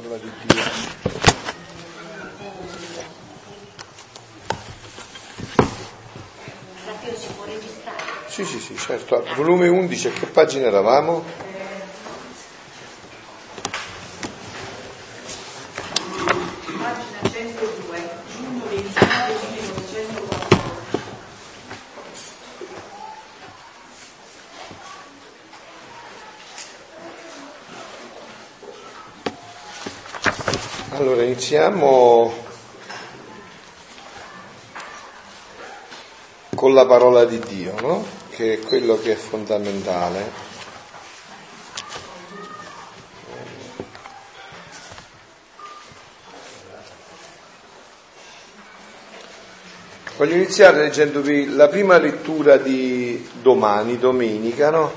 parola di Dio. si può registrare? Sì, sì, sì, certo. Volume 11, a che pagina eravamo? Iniziamo con la parola di Dio, no? Che è quello che è fondamentale. Voglio iniziare leggendovi la prima lettura di domani, domenica, no?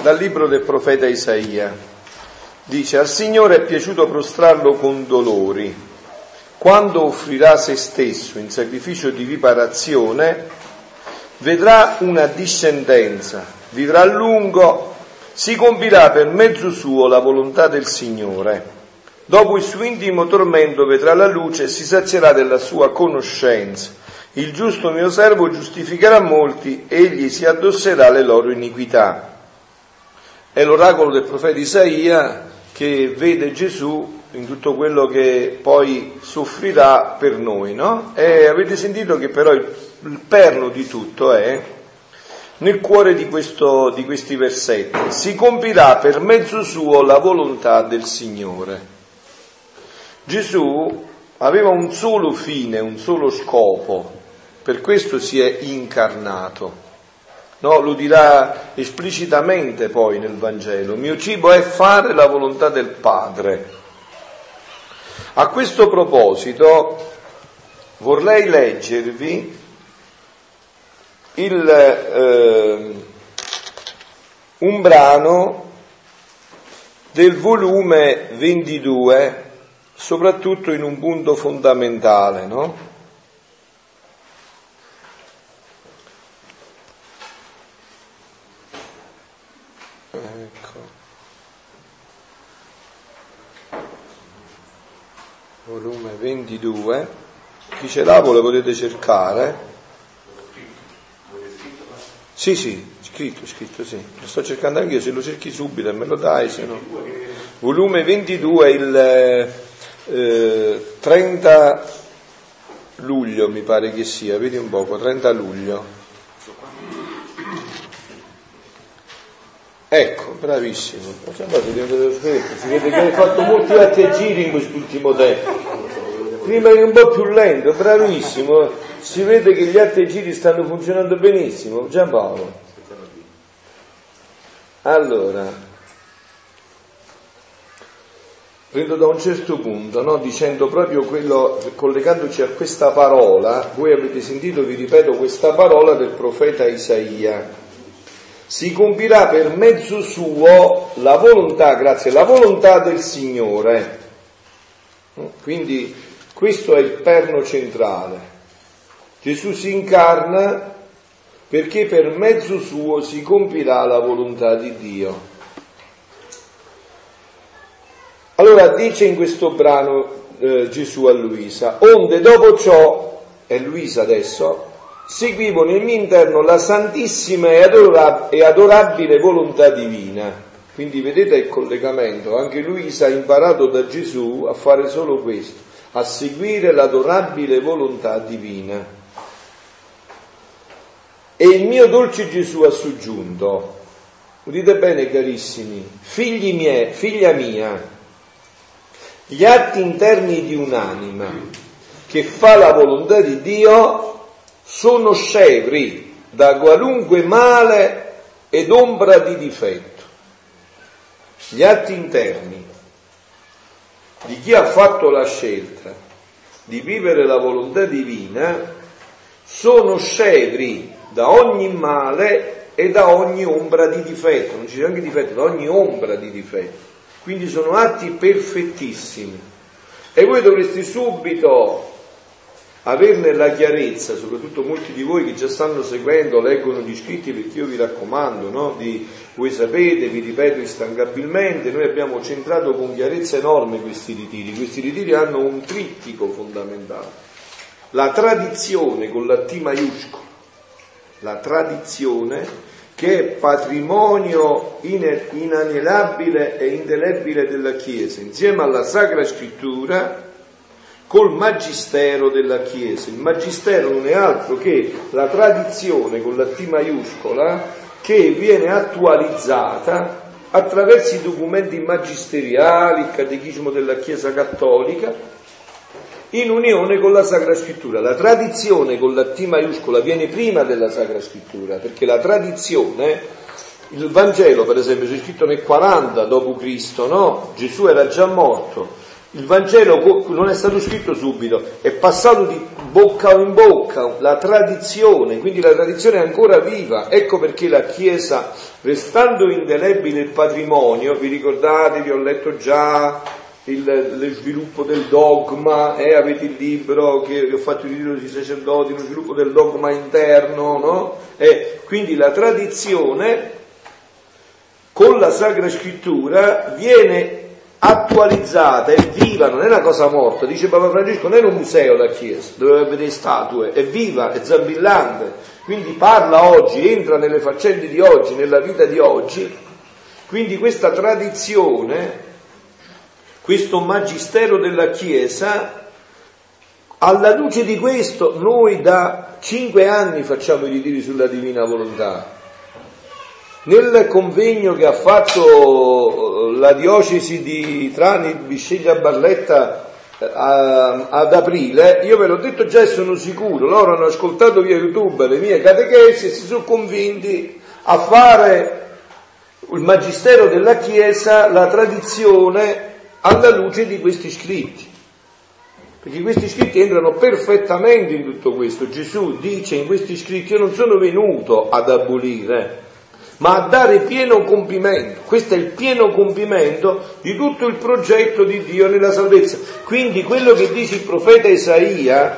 Dal libro del profeta Isaia. Dice, al Signore è piaciuto prostrarlo con dolori. Quando offrirà se stesso in sacrificio di riparazione, vedrà una discendenza, vivrà a lungo, si compirà per mezzo suo la volontà del Signore. Dopo il suo intimo tormento vedrà la luce e si sazierà della sua conoscenza. Il giusto mio servo giustificherà molti, egli si addosserà le loro iniquità. È l'oracolo del profeta Isaia che vede Gesù in tutto quello che poi soffrirà per noi, no? E avete sentito che però il, perno di tutto è nel cuore di, questo, di questi versetti. Si compirà per mezzo suo la volontà del Signore. Gesù aveva un solo fine, un solo scopo, per questo si è incarnato. No, lo dirà esplicitamente poi nel Vangelo. Il mio cibo è fare la volontà del Padre. A questo proposito vorrei leggervi il, eh, un brano del volume 22, soprattutto in un punto fondamentale, no? Ecco. Volume 22. Chi ce l'ha lo potete cercare. Sì, sì, scritto, scritto, sì. Lo sto cercando anch'io, se lo cerchi subito e me lo dai, se no. Volume 22, il eh, 30 luglio mi pare che sia, vedi un poco, 30 luglio. Ecco, bravissimo. Si vede che hai fatto molti altri giri in quest'ultimo tempo. Prima eri un po' più lento, bravissimo. Si vede che gli altri giri stanno funzionando benissimo. Giampaolo. Allora, prendo da un certo punto, no? dicendo proprio quello, collegandoci a questa parola, voi avete sentito, vi ripeto, questa parola del profeta Isaia si compirà per mezzo suo la volontà, grazie, la volontà del Signore. Quindi questo è il perno centrale. Gesù si incarna perché per mezzo suo si compirà la volontà di Dio. Allora dice in questo brano eh, Gesù a Luisa, onde dopo ciò, è Luisa adesso, seguivo nel mio interno la santissima e, adorabile volontà divina. Quindi vedete il collegamento, anche Luisa ha imparato da Gesù a fare solo questo, a seguire l'adorabile volontà divina. E il mio dolce Gesù ha soggiunto, udite bene carissimi, figli miei, figlia mia, gli atti interni di un'anima che fa la volontà di Dio sono scevri da qualunque male ed ombra di difetto. Gli atti interni di chi ha fatto la scelta di vivere la volontà divina sono scevri da ogni male e da ogni ombra di difetto, non ci sono anche difetto, da ogni ombra di difetto. Quindi sono atti perfettissimi. E voi dovreste subito averne la chiarezza, soprattutto molti di voi che già stanno seguendo, leggono gli scritti, perché io vi raccomando, no? di, voi sapete, vi ripeto instancabilmente, noi abbiamo centrato con chiarezza enorme questi ritiri, questi ritiri hanno un trittico fondamentale, la tradizione con la T maiuscola, la tradizione che è patrimonio inalienabile e indelebile della Chiesa, insieme alla Sacra Scrittura, col magistero della Chiesa. Il magistero non è altro che la tradizione con la T maiuscola che viene attualizzata attraverso i documenti magisteriali, il catechismo della Chiesa cattolica, in unione con la Sacra Scrittura. La tradizione con la T maiuscola viene prima della Sacra Scrittura, perché la tradizione, il Vangelo per esempio c'è scritto nel 40 d.C., no? Gesù era già morto, il Vangelo non è stato scritto subito, è passato di bocca in bocca, la tradizione, quindi la tradizione è ancora viva. Ecco perché la Chiesa, restando indelebile il patrimonio, vi ricordate, vi ho letto già il, lo sviluppo del dogma, eh, avete il libro che ho fatto il libro di sacerdoti, lo sviluppo del dogma interno, no? Eh, quindi la tradizione con la Sacra Scrittura viene attualizzata, è viva, non è una cosa morta. Dice Papa Francesco, non è un museo la Chiesa, dove vedere statue, è viva, è zabillante, quindi parla oggi, entra nelle faccende di oggi, nella vita di oggi. Quindi questa tradizione, questo magistero della Chiesa, alla luce di questo noi da cinque anni facciamo i ritiri sulla divina volontà nel convegno che ha fatto eh, la diocesi di Trani, Bisceglia Barletta eh, ad aprile, io ve l'ho detto già e sono sicuro, loro hanno ascoltato via YouTube le mie catechesi e si sono convinti a fare il magistero della Chiesa, la tradizione alla luce di questi scritti. Perché questi scritti entrano perfettamente in tutto questo. Gesù dice in questi scritti io non sono venuto ad abolire, ma a dare pieno compimento. Questo è il pieno compimento di tutto il progetto di Dio nella salvezza. Quindi quello che dice il profeta Isaia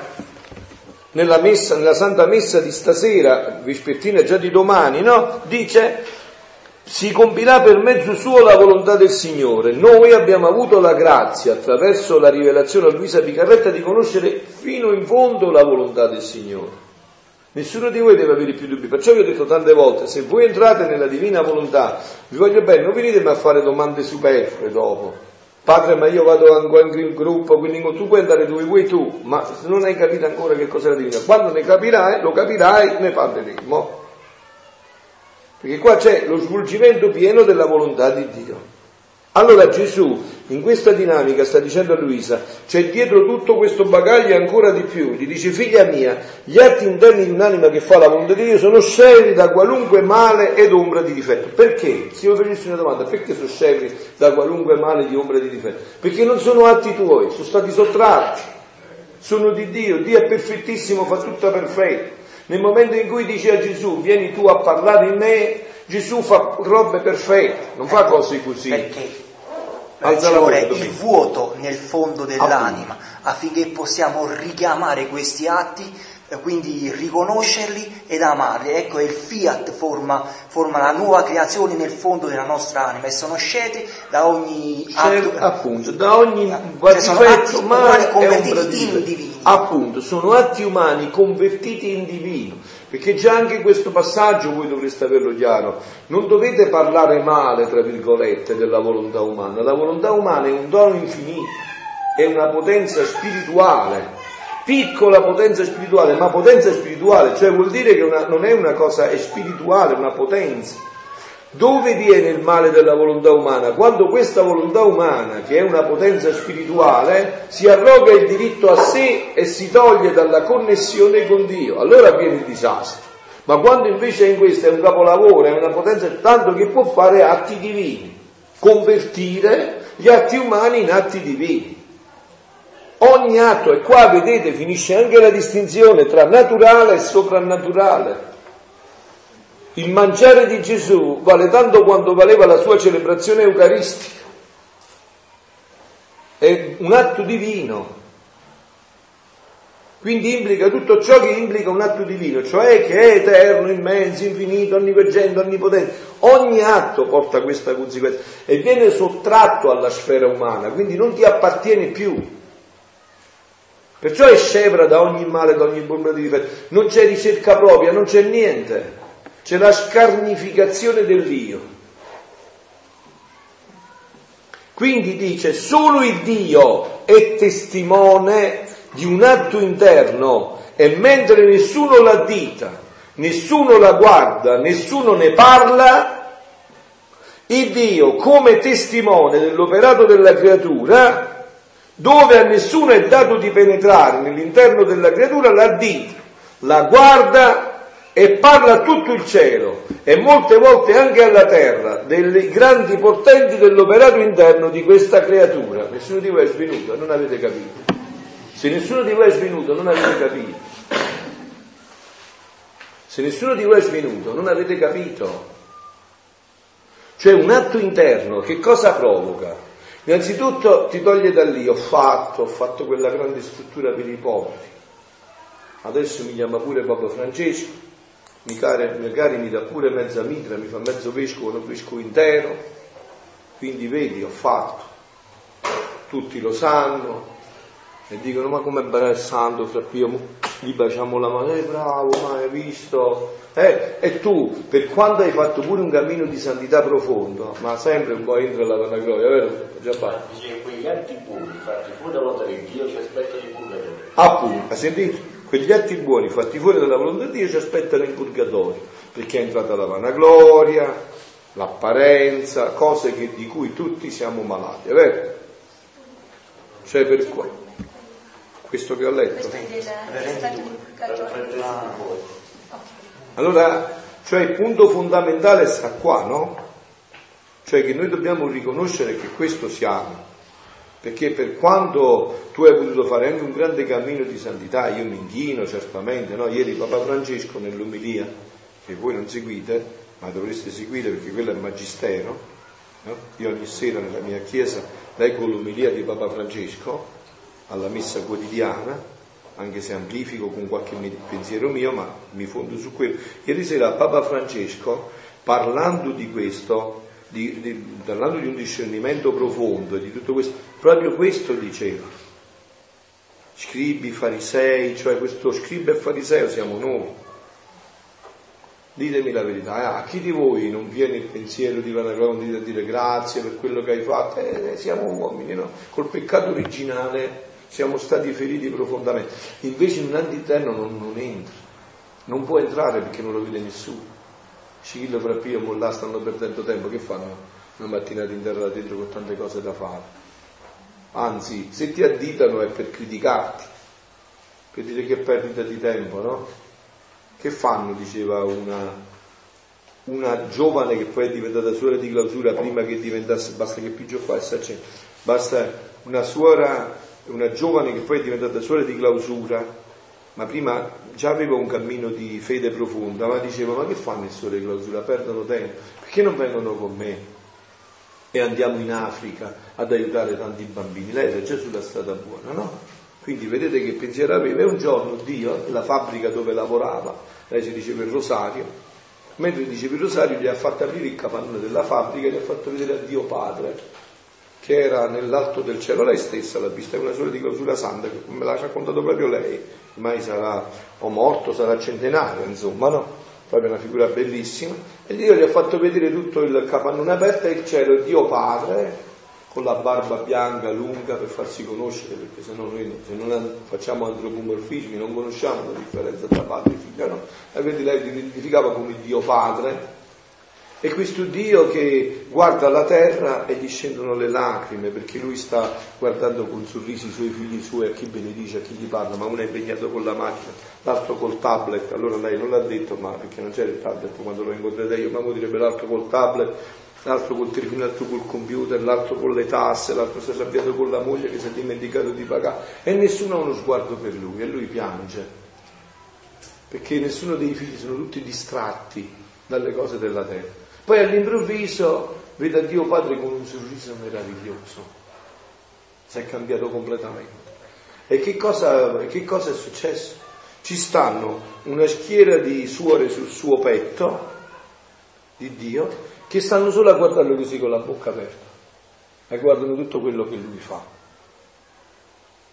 nella, messa, nella Santa Messa di stasera, Vespertina già di domani, no? Dice si compirà per mezzo suo la volontà del Signore. Noi abbiamo avuto la grazia, attraverso la rivelazione a Luisa Picarretta, di conoscere fino in fondo la volontà del Signore. Nessuno di voi deve avere più dubbi, perciò vi ho detto tante volte, se voi entrate nella divina volontà, vi voglio bene, non venitemi a fare domande superflue dopo. Padre, ma io vado ancora in gruppo, quindi tu puoi andare dove vuoi tu, ma se non hai capito ancora che cos'è la divina, quando ne capirai, lo capirai, ne parleremo. Perché qua c'è lo svolgimento pieno della volontà di Dio. Allora Gesù in questa dinamica sta dicendo a Luisa, c'è dietro tutto questo bagaglio ancora di più, gli dice figlia mia, gli atti interni di un'anima che fa la volontà di Dio sono scevri da qualunque male ed ombra di difetto. Perché? Se io facessi una domanda, perché sono scevri da qualunque male di ombra di difetto? Perché non sono atti tuoi, sono stati sottratti, sono di Dio, Dio è perfettissimo, fa tutto perfetto. Nel momento in cui dice a Gesù, vieni tu a parlare in me, Gesù fa robe perfette, non fa cose così. Perché? Vuole il vuoto nel fondo dell'anima affinché possiamo richiamare questi atti quindi riconoscerli ed amarli. Ecco, il fiat forma, forma, la nuova creazione nel fondo della nostra anima e sono scelte da ogni atto, appunto, da ogni cioè sono atti umani convertiti in divino. Appunto, sono atti umani convertiti in divino. Perché già anche questo passaggio voi dovreste averlo chiaro. Non dovete parlare male, tra virgolette, della volontà umana. La volontà umana è un dono infinito, è una potenza spirituale piccola potenza spirituale, ma potenza spirituale, cioè vuol dire che una, non è una cosa, è spirituale, una potenza. Dove viene il male della volontà umana? Quando questa volontà umana, che è una potenza spirituale, si arroga il diritto a sé e si toglie dalla connessione con Dio, allora avviene il disastro. Ma quando invece in questo è un capolavoro, è una potenza tanto che può fare atti divini, convertire gli atti umani in atti divini. Ogni atto, e qua vedete finisce anche la distinzione tra naturale e soprannaturale. Il mangiare di Gesù vale tanto quanto valeva la sua celebrazione eucaristica. È un atto divino. Quindi implica tutto ciò che implica un atto divino, cioè che è eterno, immenso, infinito, onniveggente, onnipotente. Ogni atto porta questa conseguenza e viene sottratto alla sfera umana, quindi non ti appartiene più. Perciò è scevra da ogni male, da ogni buon di difetto. Non c'è ricerca propria, non c'è niente. C'è la scarnificazione dell'io. Quindi dice, solo il Dio è testimone di un atto interno e mentre nessuno la dita, nessuno la guarda, nessuno ne parla, il Dio come testimone dell'operato della creatura, dove a nessuno è dato di penetrare nell'interno della creatura, la dita, la guarda e parla a tutto il cielo e molte volte anche alla terra dei grandi portenti dell'operato interno di questa creatura. Nessuno di voi è svenuto, non avete capito. Se nessuno di voi è svenuto non avete capito. Se nessuno di voi è svenuto non avete capito. Cioè un atto interno che cosa provoca? Innanzitutto ti toglie da lì, ho fatto, ho fatto quella grande struttura per i poveri. Adesso mi chiama pure Papa Francesco, mi cari, mi, dà pure mezza mitra, mi fa mezzo vescovo, un vescovo intero. Quindi vedi, ho fatto. Tutti lo sanno, e dicono ma com'è bello il santo fra Pio, gli baciamo la mano, eh bravo, ma hai visto? Eh, e tu, per quanto hai fatto pure un cammino di santità profondo, ma sempre un po' entra la vanagloria, vero? Già fatto. Dice quegli atti buoni fatti fuori dalla volontà di Dio ci aspettano in purgatorio. Appunto, hai sentito? Quegli atti buoni fatti fuori dalla volontà di Dio ci aspettano in purgatorio, perché è entrata la vanagloria, l'apparenza, cose che, di cui tutti siamo malati, è vero? Cioè per questo questo che ho letto. Allora, cioè il punto fondamentale sta qua, no? Cioè che noi dobbiamo riconoscere che questo siamo. Perché per quanto tu hai potuto fare anche un grande cammino di santità, io mi inchino certamente, no? Ieri Papa Francesco nell'umilia, che voi non seguite, ma dovreste seguire perché quello è magistero, no? io ogni sera nella mia chiesa leggo l'umilia di Papa Francesco, alla messa quotidiana, anche se amplifico con qualche pensiero mio, ma mi fondo su quello. Ieri sera Papa Francesco, parlando di questo, di, di, parlando di un discernimento profondo e di tutto questo, proprio questo diceva. Scribi, farisei, cioè questo scribe e fariseo siamo noi. Ditemi la verità, eh, a chi di voi non viene il pensiero di vanagloria di dire grazie per quello che hai fatto? Eh, siamo uomini, no? Col peccato originale siamo stati feriti profondamente. Invece in un antiterno non, non entra, non può entrare perché non lo vede nessuno. Scicillo, Frappio e Mollà stanno perdendo tempo, che fanno una mattinata in terra da dentro con tante cose da fare? Anzi, se ti additano è per criticarti, per dire che perdita di tempo, no? Che fanno, diceva una, una giovane che poi è diventata suora di clausura prima che diventasse, basta che Pigio fa e basta una suora una giovane che poi è diventata suora di clausura, ma prima già aveva un cammino di fede profonda, ma diceva ma che fanno le suore di clausura? Perdono tempo, perché non vengono con me? E andiamo in Africa ad aiutare tanti bambini. Lei era già sulla strada buona, no? Quindi vedete che pensiero aveva. E un giorno Dio, nella fabbrica dove lavorava, lei si diceva il rosario, mentre diceva il rosario gli ha fatto aprire il capannone della fabbrica e gli ha fatto vedere a Dio Padre che era nell'alto del cielo, lei stessa l'ha vista, è una sorta di clausura santa, che me l'ha raccontato proprio lei, ormai sarà o morto, sarà centenario, insomma, no? Proprio una figura bellissima. E Dio gli ha fatto vedere tutto il capannone aperto e il cielo, Dio Padre, con la barba bianca, lunga, per farsi conoscere, perché se no noi se non facciamo antropomorfismi non conosciamo la differenza tra padre e figlio, no? E quindi lei identificava come Dio Padre, è questo Dio che guarda la terra e gli scendono le lacrime perché lui sta guardando con sorrisi i suoi figli suoi, a chi benedice, a chi gli parla, ma uno è impegnato con la macchina, l'altro col tablet, allora lei non l'ha detto, ma perché non c'era il tablet quando lo incontrate io, ma direbbe l'altro col tablet, l'altro col telefono, l'altro col computer, l'altro con le tasse, l'altro si è arrabbiato con la moglie che si è dimenticato di pagare. E nessuno ha uno sguardo per lui e lui piange. Perché nessuno dei figli sono tutti distratti dalle cose della terra. Poi all'improvviso vede Dio Padre con un sorriso meraviglioso. Si è cambiato completamente. E che cosa, che cosa è successo? Ci stanno una schiera di suore sul suo petto, di Dio, che stanno solo a guardarlo così con la bocca aperta e guardano tutto quello che lui fa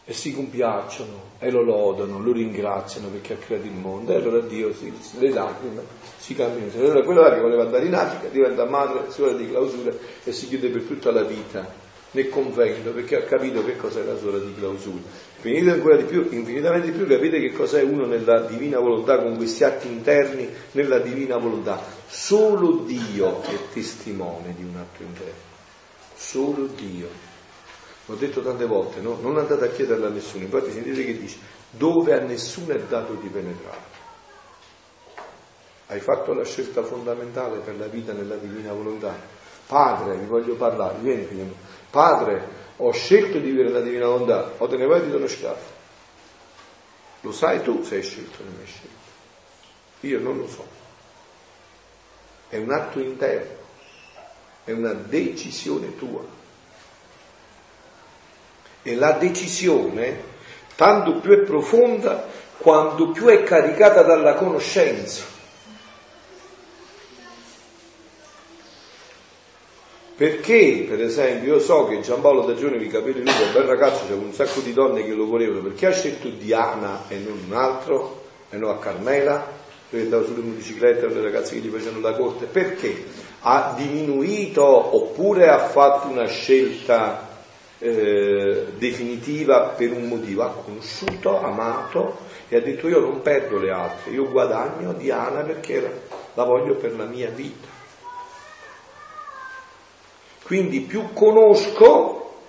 e si compiacciono e lo lodano, lo ringraziano perché ha creato il mondo e allora Dio si, le lacrime si cambiano. Allora quella che voleva andare in Africa diventa madre, suora di clausura e si chiude per tutta la vita nel convento perché ha capito che cos'è la suora di clausura. Finite ancora di più, infinitamente di più, capite che cos'è uno nella divina volontà con questi atti interni nella divina volontà. Solo Dio è testimone di un atto interno. Solo Dio. L'ho detto tante volte, no? non andate a chiederla a nessuno, infatti sentite che dice, dove a nessuno è dato di penetrare. Hai fatto la scelta fondamentale per la vita nella divina volontà. Padre, vi voglio parlare, vieni figlio. Padre, ho scelto di vivere la divina volontà, o te ne vai di uno scafo. Lo sai tu se hai scelto o non hai scelto. Io non lo so. È un atto interno, è una decisione tua. E la decisione tanto più è profonda quanto più è caricata dalla conoscenza. Perché, per esempio, io so che Giampaolo da giorni i capelli lunghi, un bel ragazzo, c'è un sacco di donne che lo volevano, perché ha scelto Diana e non un altro, e non a Carmela, perché andava sulle motociclette con le ragazze che gli facevano la corte? Perché? Ha diminuito oppure ha fatto una scelta eh, definitiva per un motivo, ha conosciuto, amato e ha detto io non perdo le altre, io guadagno Diana perché la voglio per la mia vita. Quindi più conosco,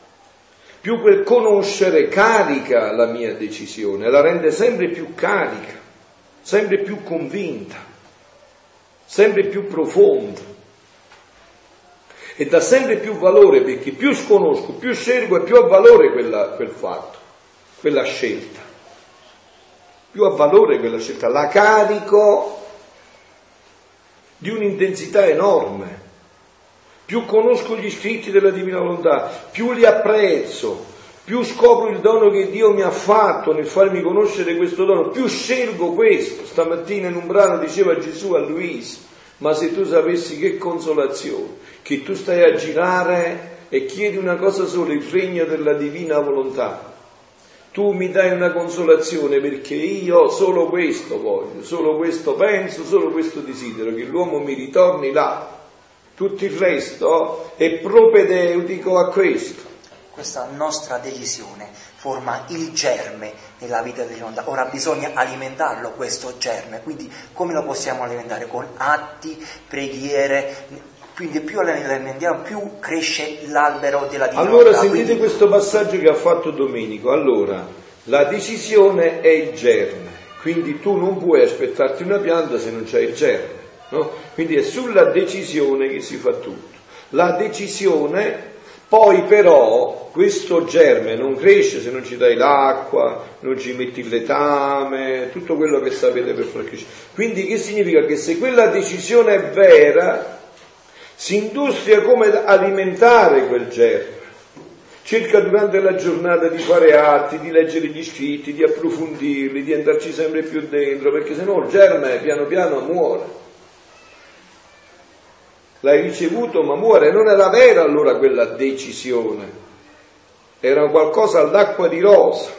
più quel conoscere carica la mia decisione, la rende sempre più carica, sempre più convinta, sempre più profonda e dà sempre più valore perché più sconosco, più scelgo e più ha valore quella, quel fatto, quella scelta. Più ha valore quella scelta, la carico di un'intensità enorme. Più conosco gli scritti della Divina Volontà, più li apprezzo, più scopro il dono che Dio mi ha fatto nel farmi conoscere questo dono, più scelgo questo. Stamattina in un brano diceva Gesù a Luisa, ma se tu sapessi che consolazione, che tu stai a girare e chiedi una cosa sola, il regno della divina volontà. Tu mi dai una consolazione perché io solo questo voglio, solo questo penso, solo questo desidero, che l'uomo mi ritorni là. Tutto il resto è propedeutico a questo. Questa nostra decisione forma il germe nella vita dell'onda. Ora bisogna alimentarlo questo germe, quindi come lo possiamo alimentare? Con atti, preghiere, quindi più alimentiamo più cresce l'albero della divinità. Allora sentite quindi... questo passaggio che ha fatto Domenico. Allora, la decisione è il germe, quindi tu non puoi aspettarti una pianta se non c'è il germe, no? Quindi è sulla decisione che si fa tutto. La decisione poi però questo germe non cresce se non ci dai l'acqua, non ci metti il letame, tutto quello che sapete per far crescere. Quindi che significa? Che se quella decisione è vera, si industria come alimentare quel germe. Cerca durante la giornata di fare atti, di leggere gli scritti, di approfondirli, di andarci sempre più dentro, perché se no il germe piano piano muore. L'hai ricevuto ma muore, non era vera allora quella decisione, era qualcosa all'acqua di rosa,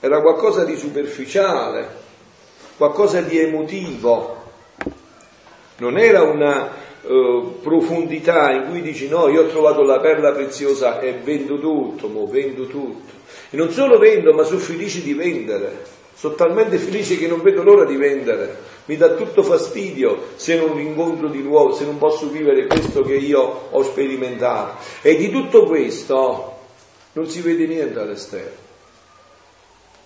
era qualcosa di superficiale, qualcosa di emotivo non era una uh, profondità in cui dici no, io ho trovato la perla preziosa e vendo tutto, mo vendo tutto. E non solo vendo, ma sono felice di vendere. Sono talmente felice che non vedo l'ora di vendere. Mi dà tutto fastidio se non incontro di nuovo, se non posso vivere questo che io ho sperimentato. E di tutto questo non si vede niente all'esterno.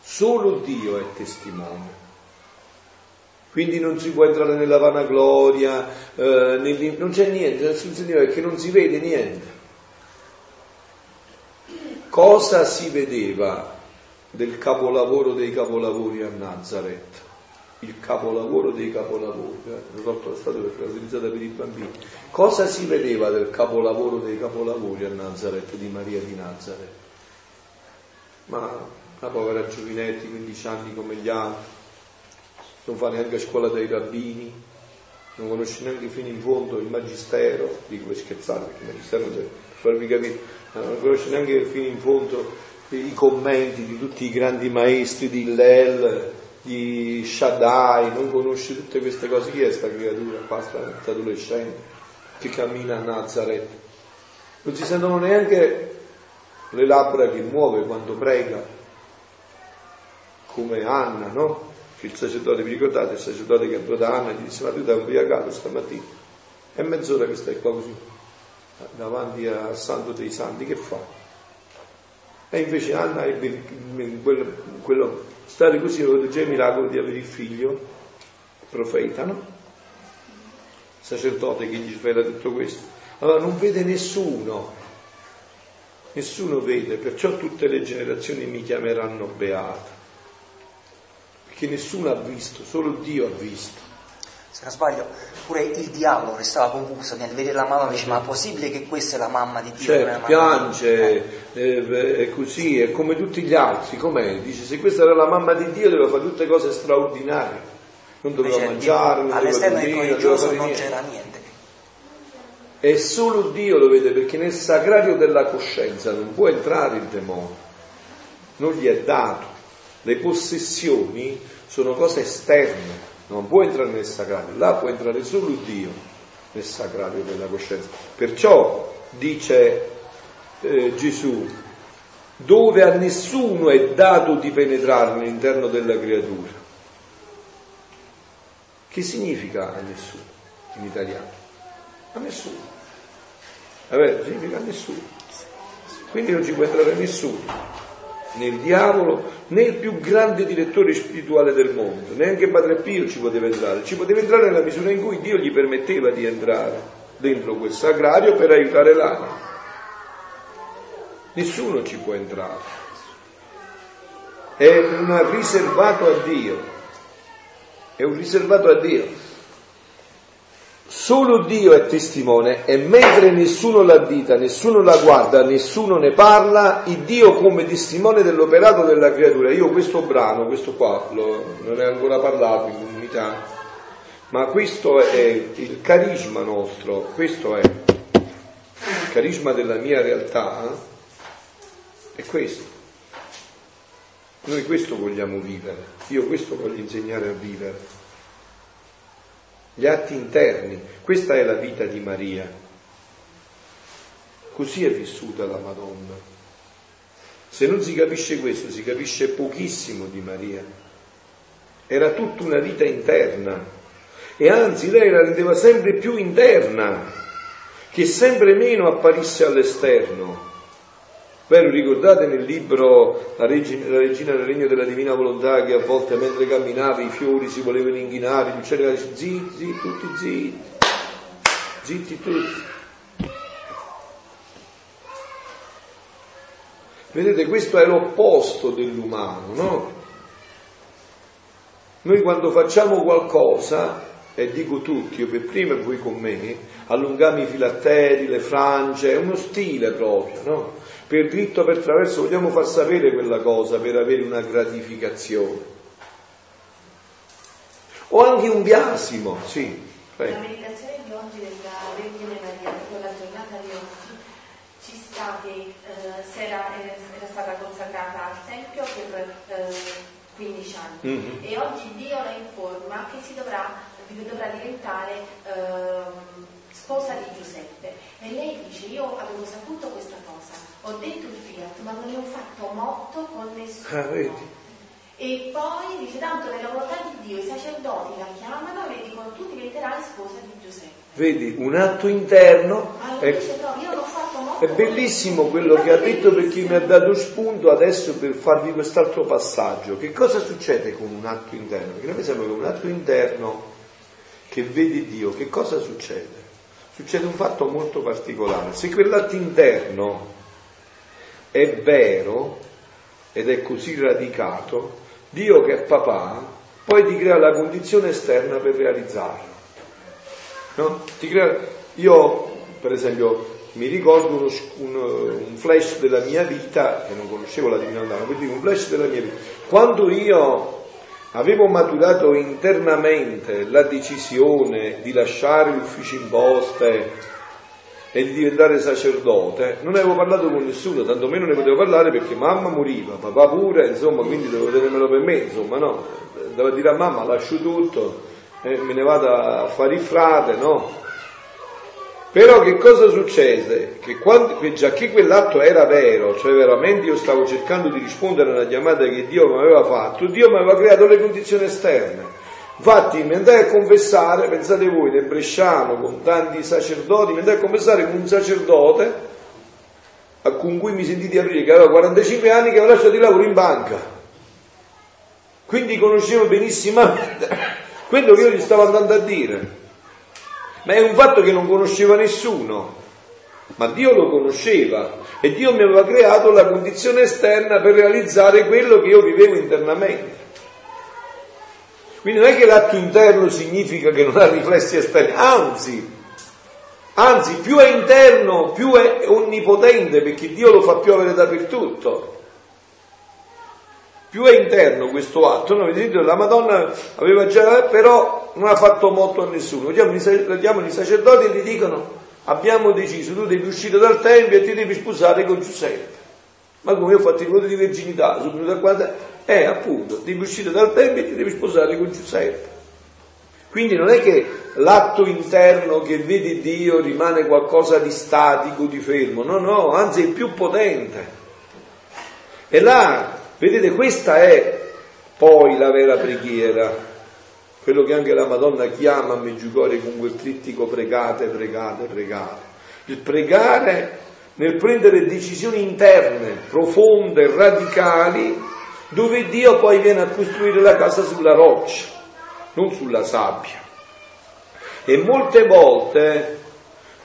Solo Dio è testimone. Quindi non si può entrare nella vanagloria, eh, non c'è niente, nessun Signore perché non si vede niente. Cosa si vedeva del capolavoro dei capolavori a Nazareth? Il capolavoro dei capolavori, eh? è stato utilizzato per i bambini. Cosa si vedeva del capolavoro dei capolavori a Nazareth di Maria di Nazareth? ma la povera Giovinetti, 15 anni come gli altri, non fa neanche a scuola dei rabbini, non conosce neanche fino in fondo il magistero, dico per scherzare perché il magistero per farvi capire, non conosce neanche fino in fondo i commenti di tutti i grandi maestri di Hillel, di Shaddai, non conosce tutte queste cose. Chi è questa creatura qua, sta adolescente, che cammina a Nazareth? Non si sentono neanche le labbra che muove quando prega, come Anna, no? Che il sacerdote, vi ricordate, il sacerdote che entrò da Anna e gli disse, ma tu da ubriacato stamattina, è mezz'ora che stai qua così, davanti al santo dei santi, che fa? E invece Anna ebbe quello, quello stare così aveva già il miracolo di avere il figlio, profeta, no? Sacerdote che gli svela tutto questo. Allora non vede nessuno, nessuno vede, perciò tutte le generazioni mi chiameranno beata, perché nessuno ha visto, solo Dio ha visto se non sbaglio, pure il diavolo restava confuso nel vedere la mamma, dice ma è possibile che questa è la mamma di Dio? Cioè, piange, eh, è così, è come tutti gli altri, com'è? Dice se questa era la mamma di Dio doveva fare tutte cose straordinarie, non doveva Invece, mangiare, non all'esterno del religioso non c'era niente. E solo Dio lo vede perché nel sagrario della coscienza non può entrare il demonio, non gli è dato. Le possessioni sono cose esterne, non può entrare nel sacrario, là può entrare solo Dio nel sacrario della coscienza. Perciò dice eh, Gesù, dove a nessuno è dato di penetrare all'interno della creatura. Che significa a nessuno in italiano? A nessuno. Vabbè, significa a nessuno. Quindi non ci può entrare nessuno né il diavolo, né il più grande direttore spirituale del mondo, neanche Padre Pio ci poteva entrare, ci poteva entrare nella misura in cui Dio gli permetteva di entrare dentro quel sagrario per aiutare l'anima. Nessuno ci può entrare. È un riservato a Dio. È un riservato a Dio. Solo Dio è testimone e mentre nessuno l'addita, nessuno la guarda, nessuno ne parla, il Dio come testimone dell'operato della creatura. Io questo brano, questo qua, lo, non è ancora parlato in comunità, ma questo è il carisma nostro, questo è il carisma della mia realtà, è questo. Noi questo vogliamo vivere, io questo voglio insegnare a vivere gli atti interni. Questa è la vita di Maria. Così è vissuta la Madonna. Se non si capisce questo, si capisce pochissimo di Maria. Era tutta una vita interna e anzi lei la rendeva sempre più interna, che sempre meno apparisse all'esterno. Beh, ricordate nel libro la regina, la regina, del regno della divina volontà che a volte mentre camminava i fiori si volevano inghinare, gli uccelli dicevano zitti, zitti, tutti zitti, zitti tutti. Vedete, questo è l'opposto dell'umano, no? Noi quando facciamo qualcosa, e dico tutti, io per prima e voi con me, allungiamo i filatteri, le frange, è uno stile proprio, no? Per dritto per traverso vogliamo far sapere quella cosa per avere una gratificazione. O anche un biasimo, sì. Prego. La meditazione di oggi della Vergine Maria, la giornata di oggi, ci sta che eh, era, era, stata consacrata al Tempio per eh, 15 anni mm-hmm. e oggi Dio la informa che si dovrà, dovrà diventare eh, sposa di Giuseppe. E lei dice, io avevo saputo questa cosa, ho detto il fiat, ma non ne ho fatto motto con nessuno. Ah, e poi dice, tanto nella volontà di Dio i sacerdoti la chiamano e le dicono, tu diventerai sposa di Giuseppe. Vedi, un atto interno. Allora, è, dice, no, è bellissimo quello che ha detto perché mi ha dato spunto adesso per farvi quest'altro passaggio. Che cosa succede con un atto interno? Perché me sembra che un atto interno che vede Dio, che cosa succede? Succede un fatto molto particolare. Se quell'atto interno è vero ed è così radicato, Dio che è papà poi ti crea la condizione esterna per realizzarlo. No? Crea... Io, per esempio, mi ricordo uno, un, un, flash della mia vita, che non conoscevo la Volontà, ma un flash della mia vita. Quando io avevo maturato internamente la decisione di lasciare l'ufficio imposte e di diventare sacerdote, non avevo parlato con nessuno, tantomeno ne potevo parlare perché mamma moriva, papà pure, insomma, quindi dovevo tenermelo per me, insomma, no? Devo dire a mamma lascio tutto, eh, me ne vado a fare il frate, no? Però che cosa succede? Che, quando, già che quell'atto era vero, cioè veramente io stavo cercando di rispondere alla chiamata che Dio mi aveva fatto, Dio mi aveva creato le condizioni esterne. Infatti mi andai a confessare, pensate voi, nel Bresciano con tanti sacerdoti, mi andai a confessare con un sacerdote con cui mi sentì di aprire, che aveva 45 anni, che aveva lasciato il lavoro in banca. Quindi conoscevo benissimamente quello che io gli stavo andando a dire ma è un fatto che non conosceva nessuno, ma Dio lo conosceva e Dio mi aveva creato la condizione esterna per realizzare quello che io vivevo internamente. Quindi non è che l'atto interno significa che non ha riflessi esterni, anzi, anzi più è interno, più è onnipotente perché Dio lo fa piovere dappertutto più è interno questo atto, no? la Madonna aveva già, però non ha fatto molto a nessuno, vediamo i sacerdoti e gli dicono abbiamo deciso, tu devi uscire dal Tempio e ti devi sposare con Giuseppe. Ma come io ho fatto il voto di virginità, sono venuto a guardare, eh appunto, devi uscire dal Tempio e ti devi sposare con Giuseppe. Quindi non è che l'atto interno che vede Dio rimane qualcosa di statico, di fermo, no, no, anzi è più potente. E là Vedete, questa è poi la vera preghiera, quello che anche la Madonna chiama a Meggiugorie con quel trittico pregate, pregate, pregate. Il pregare nel prendere decisioni interne, profonde, radicali, dove Dio poi viene a costruire la casa sulla roccia, non sulla sabbia. E molte volte,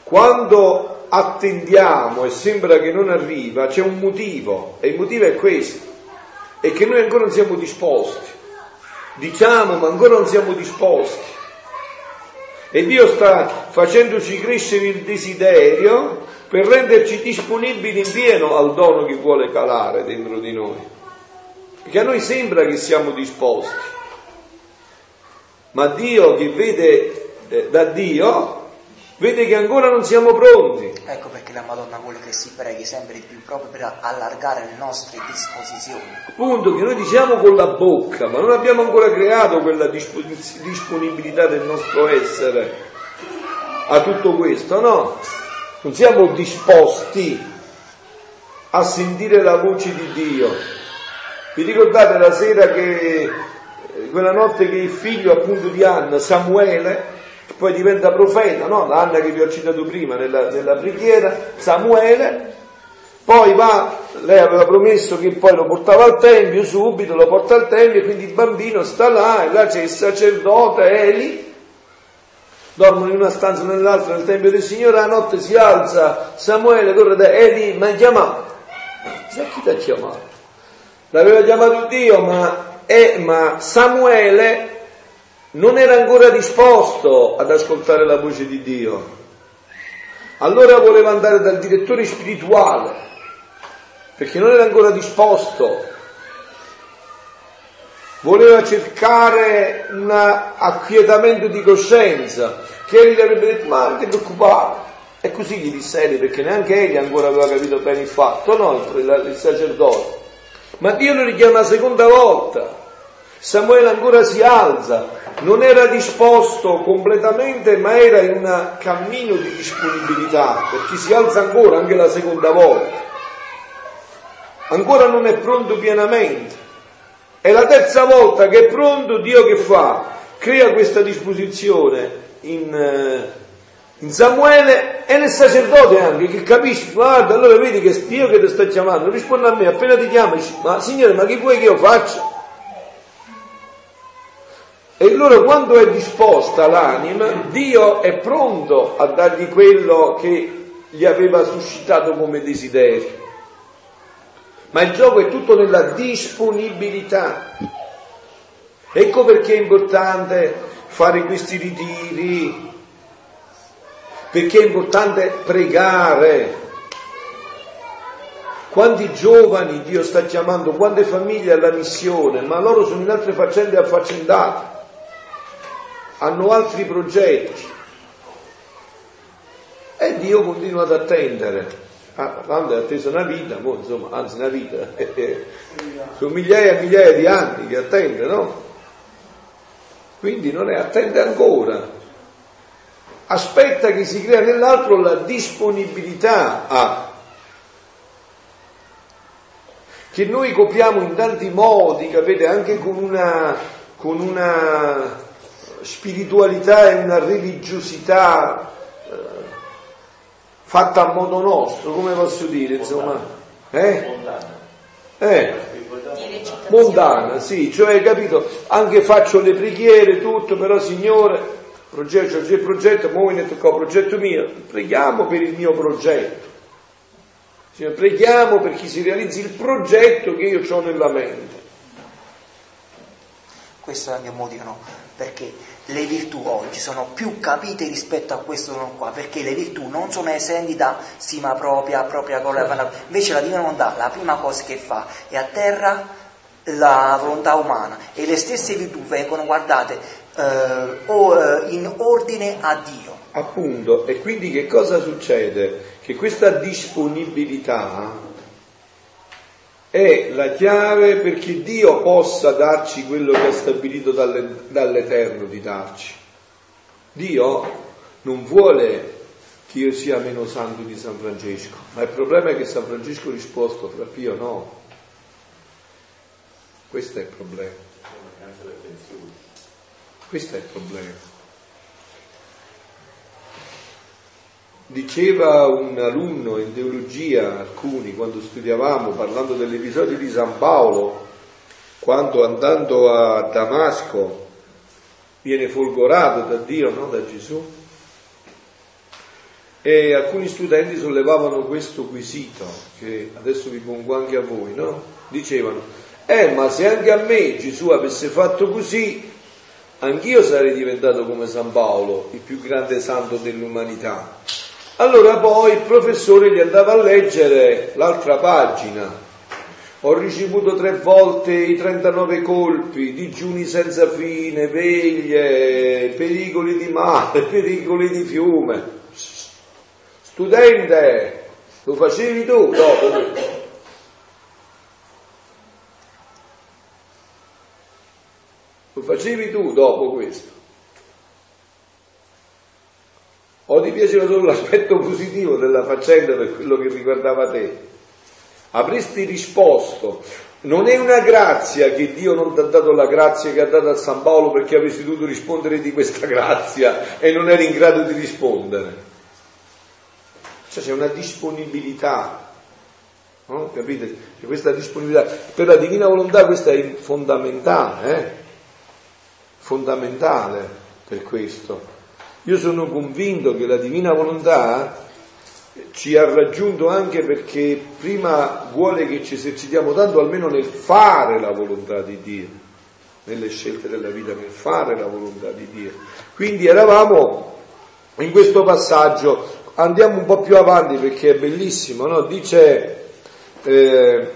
quando attendiamo e sembra che non arriva, c'è un motivo, e il motivo è questo e che noi ancora non siamo disposti. Diciamo, ma ancora non siamo disposti. E Dio sta facendoci crescere il desiderio per renderci disponibili in pieno al dono che vuole calare dentro di noi. Perché a noi sembra che siamo disposti, ma Dio che vede eh, da Dio vede che ancora non siamo pronti. Ecco perché la Madonna vuole che si preghi sempre di più, proprio per allargare le nostre disposizioni. Appunto, che noi diciamo con la bocca, ma non abbiamo ancora creato quella disponibilità del nostro essere a tutto questo, no? Non siamo disposti a sentire la voce di Dio. Vi ricordate la sera che, eh, quella notte che il figlio appunto di Anna, Samuele, poi diventa profeta, no? L'Anna che vi ho citato prima nella, nella preghiera, Samuele, poi va, lei aveva promesso che poi lo portava al Tempio, subito lo porta al Tempio, e quindi il bambino sta là, e là c'è il sacerdote Eli, dormono in una stanza o nell'altra nel Tempio del Signore, la notte si alza, Samuele corre da Eli, mi ha chiamato. Chissà chi ti ha chiamato? L'aveva chiamato Dio, ma, eh, ma Samuele non era ancora disposto ad ascoltare la voce di Dio. Allora voleva andare dal direttore spirituale, perché non era ancora disposto. Voleva cercare un acquietamento di coscienza, che egli avrebbe detto, ma non ti preoccupare. E così gli disse Eli, perché neanche egli ancora aveva capito bene il fatto, no, il, il sacerdote. Ma Dio lo richiama la seconda volta. Samuele ancora si alza, non era disposto completamente, ma era in un cammino di disponibilità, perché si alza ancora, anche la seconda volta. Ancora non è pronto pienamente. È la terza volta che è pronto, Dio che fa? Crea questa disposizione in, eh, in Samuele e nel sacerdote anche, che capisci, guarda, allora vedi che Dio che ti sta chiamando, risponde a me, appena ti chiama, ma Signore, ma che vuoi che io faccia? E allora quando è disposta l'anima, Dio è pronto a dargli quello che gli aveva suscitato come desiderio. Ma il gioco è tutto nella disponibilità. Ecco perché è importante fare questi ritiri, perché è importante pregare. Quanti giovani Dio sta chiamando, quante famiglie alla missione, ma loro sono in altre faccende affaccendate, hanno altri progetti. E Dio continua ad attendere. Ah, quando è attesa una vita, boh, insomma, anzi una vita, sono migliaia e migliaia di anni che attende, no? Quindi non è, attende ancora. Aspetta che si crea nell'altro la disponibilità a che noi copiamo in tanti modi, capite, anche con una, con una spiritualità e una religiosità eh, fatta a modo nostro, come posso dire, insomma, eh? Eh, mondana, sì, cioè capito, anche faccio le preghiere, tutto, però Signore, progetto, c'è il progetto, ora ne tocca progetto mio, preghiamo per il mio progetto. Signore, preghiamo per chi si realizzi il progetto che io ho nella mente. Questo è il mio motivo, no? Perché le virtù oggi sono più capite rispetto a questo qua, perché le virtù non sono esenti da stima propria, propria cosa, invece la divina volontà, la prima cosa che fa è a terra la volontà umana e le stesse virtù vengono guardate eh, eh, in ordine a Dio. Appunto, e quindi che cosa succede? Che questa disponibilità è la chiave perché Dio possa darci quello che ha stabilito dalle, dall'Eterno di darci. Dio non vuole che io sia meno santo di San Francesco, ma il problema è che San Francesco ha risposto, fra Pio no. Questo è il problema. Questo è il problema. Diceva un alunno in teologia, alcuni, quando studiavamo, parlando dell'episodio di San Paolo, quando andando a Damasco viene folgorato da Dio, no? da Gesù, e alcuni studenti sollevavano questo quesito, che adesso vi pongo anche a voi, no? Dicevano, eh ma se anche a me Gesù avesse fatto così, anch'io sarei diventato come San Paolo, il più grande santo dell'umanità. Allora poi il professore gli andava a leggere l'altra pagina. Ho ricevuto tre volte i 39 colpi, digiuni senza fine, veglie, pericoli di mare, pericoli di fiume. Studente, lo facevi tu dopo Lo facevi tu dopo questo. O ti piaceva solo l'aspetto positivo della faccenda per quello che riguardava te? Avresti risposto, non è una grazia che Dio non ti ha dato la grazia che ha dato a San Paolo perché avresti dovuto rispondere di questa grazia e non eri in grado di rispondere. Cioè c'è una disponibilità, no? capite? C'è questa disponibilità. Per la divina volontà questa è fondamentale, eh? fondamentale per questo. Io sono convinto che la divina volontà ci ha raggiunto anche perché prima vuole che ci esercitiamo tanto almeno nel fare la volontà di Dio, nelle scelte della vita, nel fare la volontà di Dio. Quindi eravamo in questo passaggio, andiamo un po' più avanti perché è bellissimo, no? dice eh,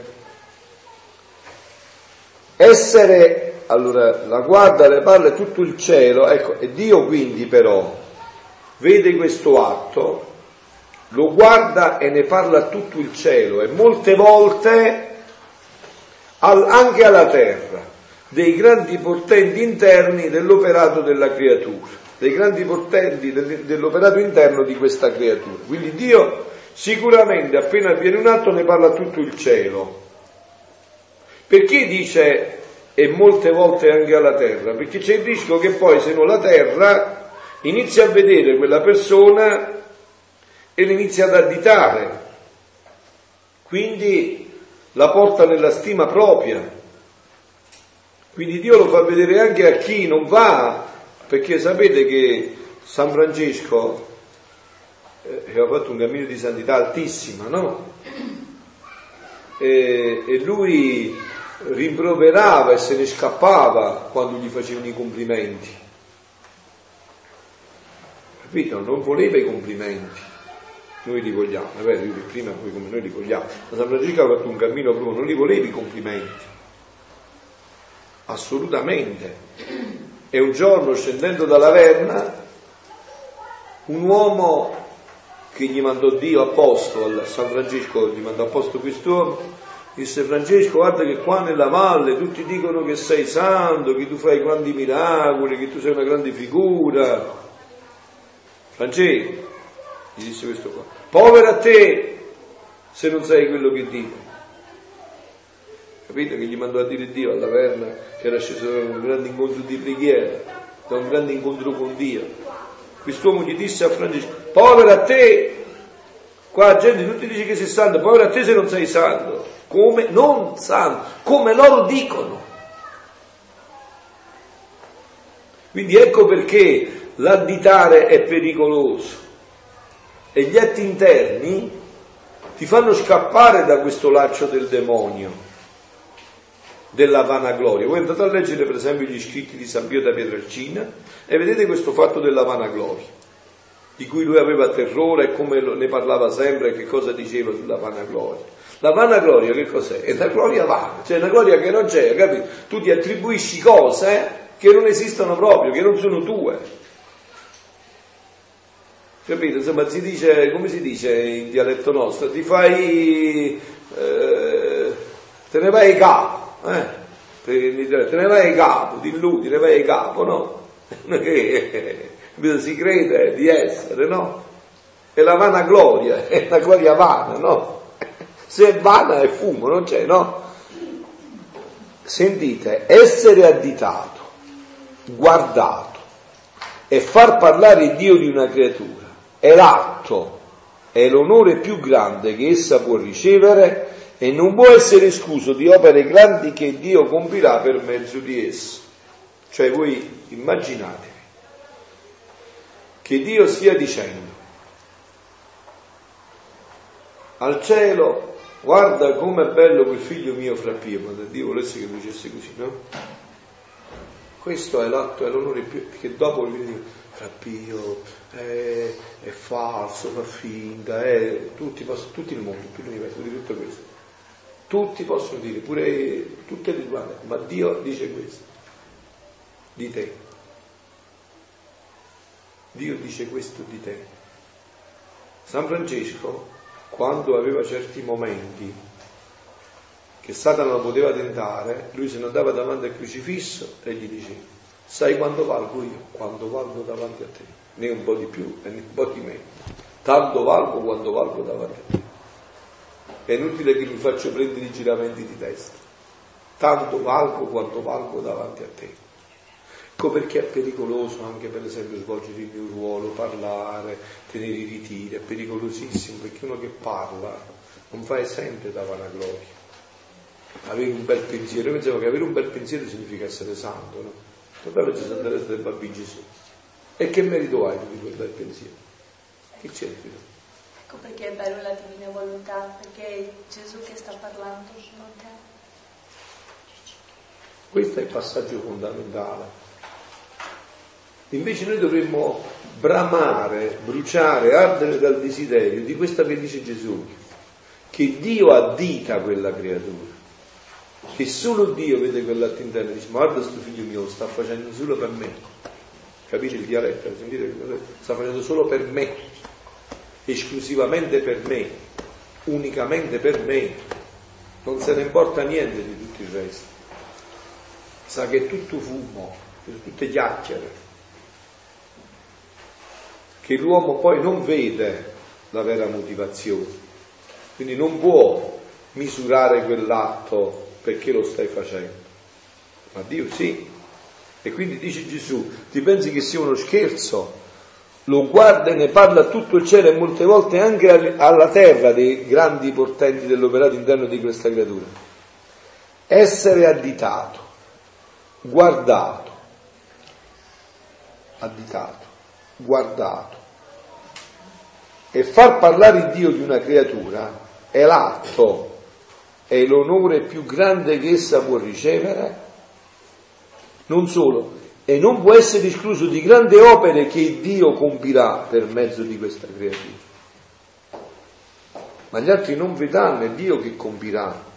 essere allora la guarda, le parla tutto il cielo, ecco, e Dio quindi però vede questo atto, lo guarda e ne parla tutto il cielo e molte volte al, anche alla terra dei grandi portenti interni dell'operato della creatura, dei grandi portenti dell'operato interno di questa creatura. Quindi Dio sicuramente appena avviene un atto ne parla tutto il cielo. Perché dice e molte volte anche alla terra, perché c'è il rischio che poi se non la terra inizia a vedere quella persona e l'inizia ad additare, quindi la porta nella stima propria. Quindi Dio lo fa vedere anche a chi non va, perché sapete che San Francesco eh, aveva fatto un cammino di santità altissima, no? E, e lui rimproverava e se ne scappava quando gli facevano i complimenti. capito? Non voleva i complimenti. Noi li vogliamo, è vero, io prima poi come noi li vogliamo. Ma San Francesco ha fatto un cammino proprio, non li voleva i complimenti. Assolutamente. E un giorno scendendo dalla Verna, un uomo che gli mandò Dio a posto, a San Francesco gli mandò a posto quest'uomo, disse Francesco guarda che qua nella valle tutti dicono che sei santo, che tu fai grandi miracoli, che tu sei una grande figura. Francesco, gli disse questo qua, povero a te se non sai quello che dico. Capito che gli mandò a dire Dio alla Verna che era sceso da un grande incontro di preghiera, da un grande incontro con Dio. Quest'uomo gli disse a Francesco, povero a te, qua la gente tutti dice che sei santo, povero a te se non sei santo come non sanno, come loro dicono. Quindi ecco perché l'additare è pericoloso e gli atti interni ti fanno scappare da questo laccio del demonio, della vanagloria. Voi andate a leggere per esempio gli scritti di San Pio da Pietrelcina e vedete questo fatto della vanagloria, di cui lui aveva terrore come ne parlava sempre che cosa diceva sulla vanagloria. La vanagloria che cos'è? È la gloria vana, cioè una gloria che non c'è, capito? Tu ti attribuisci cose che non esistono proprio, che non sono tue. Capito? Insomma, si dice, come si dice in dialetto nostro? Ti fai, eh, te ne vai capo, eh? Te ne vai capo, di lui, te ne vai capo, no? si crede di essere, no? È la vanagloria, è la gloria vana, no? Se è vana è fumo, non c'è, no? Sentite, essere additato, guardato e far parlare Dio di una creatura è l'atto, è l'onore più grande che essa può ricevere e non può essere escluso di opere grandi che Dio compirà per mezzo di esso. Cioè voi immaginatevi che Dio stia dicendo al cielo guarda com'è bello quel figlio mio fra Pio, ma Dio volesse che lo dicesse così, no? Questo è l'atto, è l'onore più, che dopo gli dico, fra Pio, è, è, falso, fa finta, è, tutti, tutti il mondo, tutto l'universo, di tutto questo. Tutti possono dire, pure tutte le guardate, ma Dio dice questo, di te. Dio dice questo di te. San Francesco quando aveva certi momenti che Satana lo poteva tentare, lui se ne andava davanti al crocifisso e gli diceva, sai quanto valgo io? Quanto valgo davanti a te? Né un po' di più né un po' di meno. Tanto valgo quanto valgo davanti a te. È inutile che mi faccio prendere i giramenti di testa. Tanto valgo quanto valgo davanti a te. Ecco perché è pericoloso anche per esempio svolgere il mio ruolo, parlare, tenere i ritiri, è pericolosissimo perché uno che parla non fa esempio da vanagloria. Avere un bel pensiero, io pensavo che avere un bel pensiero significa essere santo, no? Guardate c'è Santa Teresa del Bambino Gesù. E che merito hai di quel bel pensiero? Che c'è Ecco perché è bello la divina volontà, perché è Gesù che sta parlando, non te. Questo è il passaggio fondamentale. Invece noi dovremmo bramare, bruciare, ardere dal desiderio di questa che dice Gesù, che Dio addita quella creatura, che solo Dio vede quell'atto interno e dice guarda questo figlio mio lo sta facendo solo per me. Capite il dialetto? Sentite? Sta facendo solo per me, esclusivamente per me, unicamente per me. Non se ne importa niente di tutto il resto. Sa che è tutto fumo, tutte chiacchiere che l'uomo poi non vede la vera motivazione, quindi non può misurare quell'atto perché lo stai facendo, ma Dio sì. E quindi dice Gesù, ti pensi che sia uno scherzo? Lo guarda e ne parla a tutto il cielo e molte volte anche alla terra dei grandi portenti dell'operato interno di questa creatura. Essere additato, guardato, additato guardato. E far parlare Dio di una creatura è l'atto, è l'onore più grande che essa può ricevere. Non solo, e non può essere escluso di grandi opere che Dio compirà per mezzo di questa creatura. Ma gli altri non vedranno, è Dio che compirà.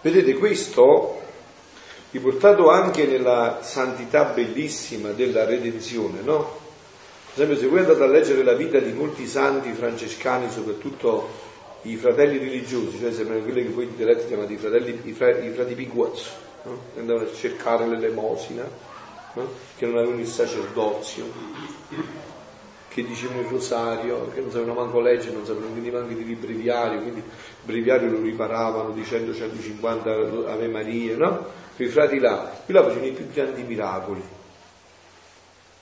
Vedete, questo riportato anche nella santità bellissima della redenzione, no? Per esempio, se voi andate a leggere la vita di molti santi francescani, soprattutto i fratelli religiosi, cioè sembrano quelli che voi in dialetto chiamate i fratelli, i, fra, i frati Piguazzo, no? andavano a cercare l'elemosina, no? che non avevano il sacerdozio, che dicevano il rosario, che non sapevano manco leggere, non sapevano quindi manco di breviario, quindi il breviario lo riparavano dicendo 150 Ave Maria, no? Quei frati là, qui là facevano i più grandi miracoli.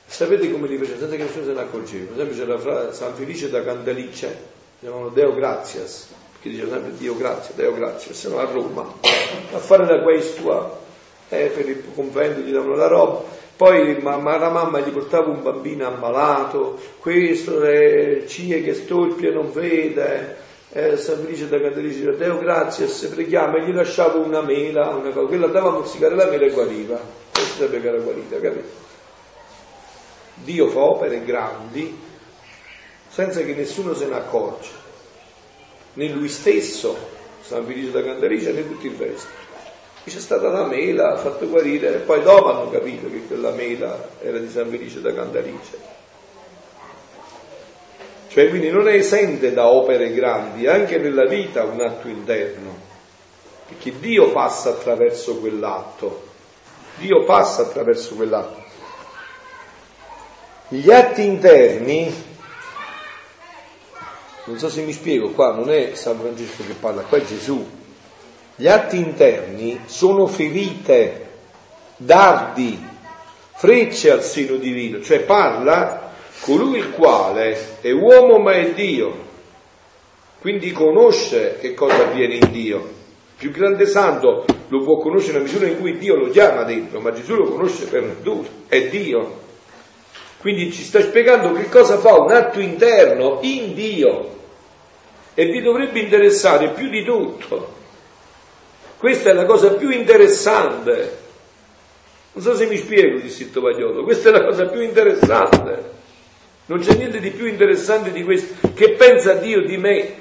Sapete come li facevano? Senza che nessuno se ne accorgeva. Per esempio c'era San Felice da Candalice, chiamavano Deo Gratias, perché diceva sempre Dio grazie, Deo grazie, se no a Roma, a fare la questua, eh, per il convento gli davano la roba, poi ma, ma la mamma gli portava un bambino ammalato, questo è cie che stolpia non vede, eh, San Felice da Catalice diceva Deo grazie, se preghiamo e gli lasciava una mela, una cosa, quella andava a mozzicare la mela e guariva, si sapeva che era guarita, capito? Dio fa opere grandi senza che nessuno se ne accorge, né lui stesso, San Felice da Candarice, né tutto il resto. C'è stata la mela, ha fatto guarire, e poi dopo hanno capito che quella mela era di San Felice da Candarice. Cioè quindi non è esente da opere grandi, anche nella vita un atto interno, perché Dio passa attraverso quell'atto, Dio passa attraverso quell'atto. Gli atti interni non so se mi spiego, qua non è San Francesco che parla, qua è Gesù. Gli atti interni sono ferite, dardi, frecce al seno divino, cioè parla colui il quale è uomo ma è Dio, quindi conosce che cosa avviene in Dio. Il più grande santo lo può conoscere nella misura in cui Dio lo chiama dentro, ma Gesù lo conosce per natura, è Dio. Quindi ci sta spiegando che cosa fa un atto interno in Dio e vi dovrebbe interessare più di tutto. Questa è la cosa più interessante. Non so se mi spiego, disse il Tovagliolo, questa è la cosa più interessante. Non c'è niente di più interessante di questo. Che pensa Dio di me?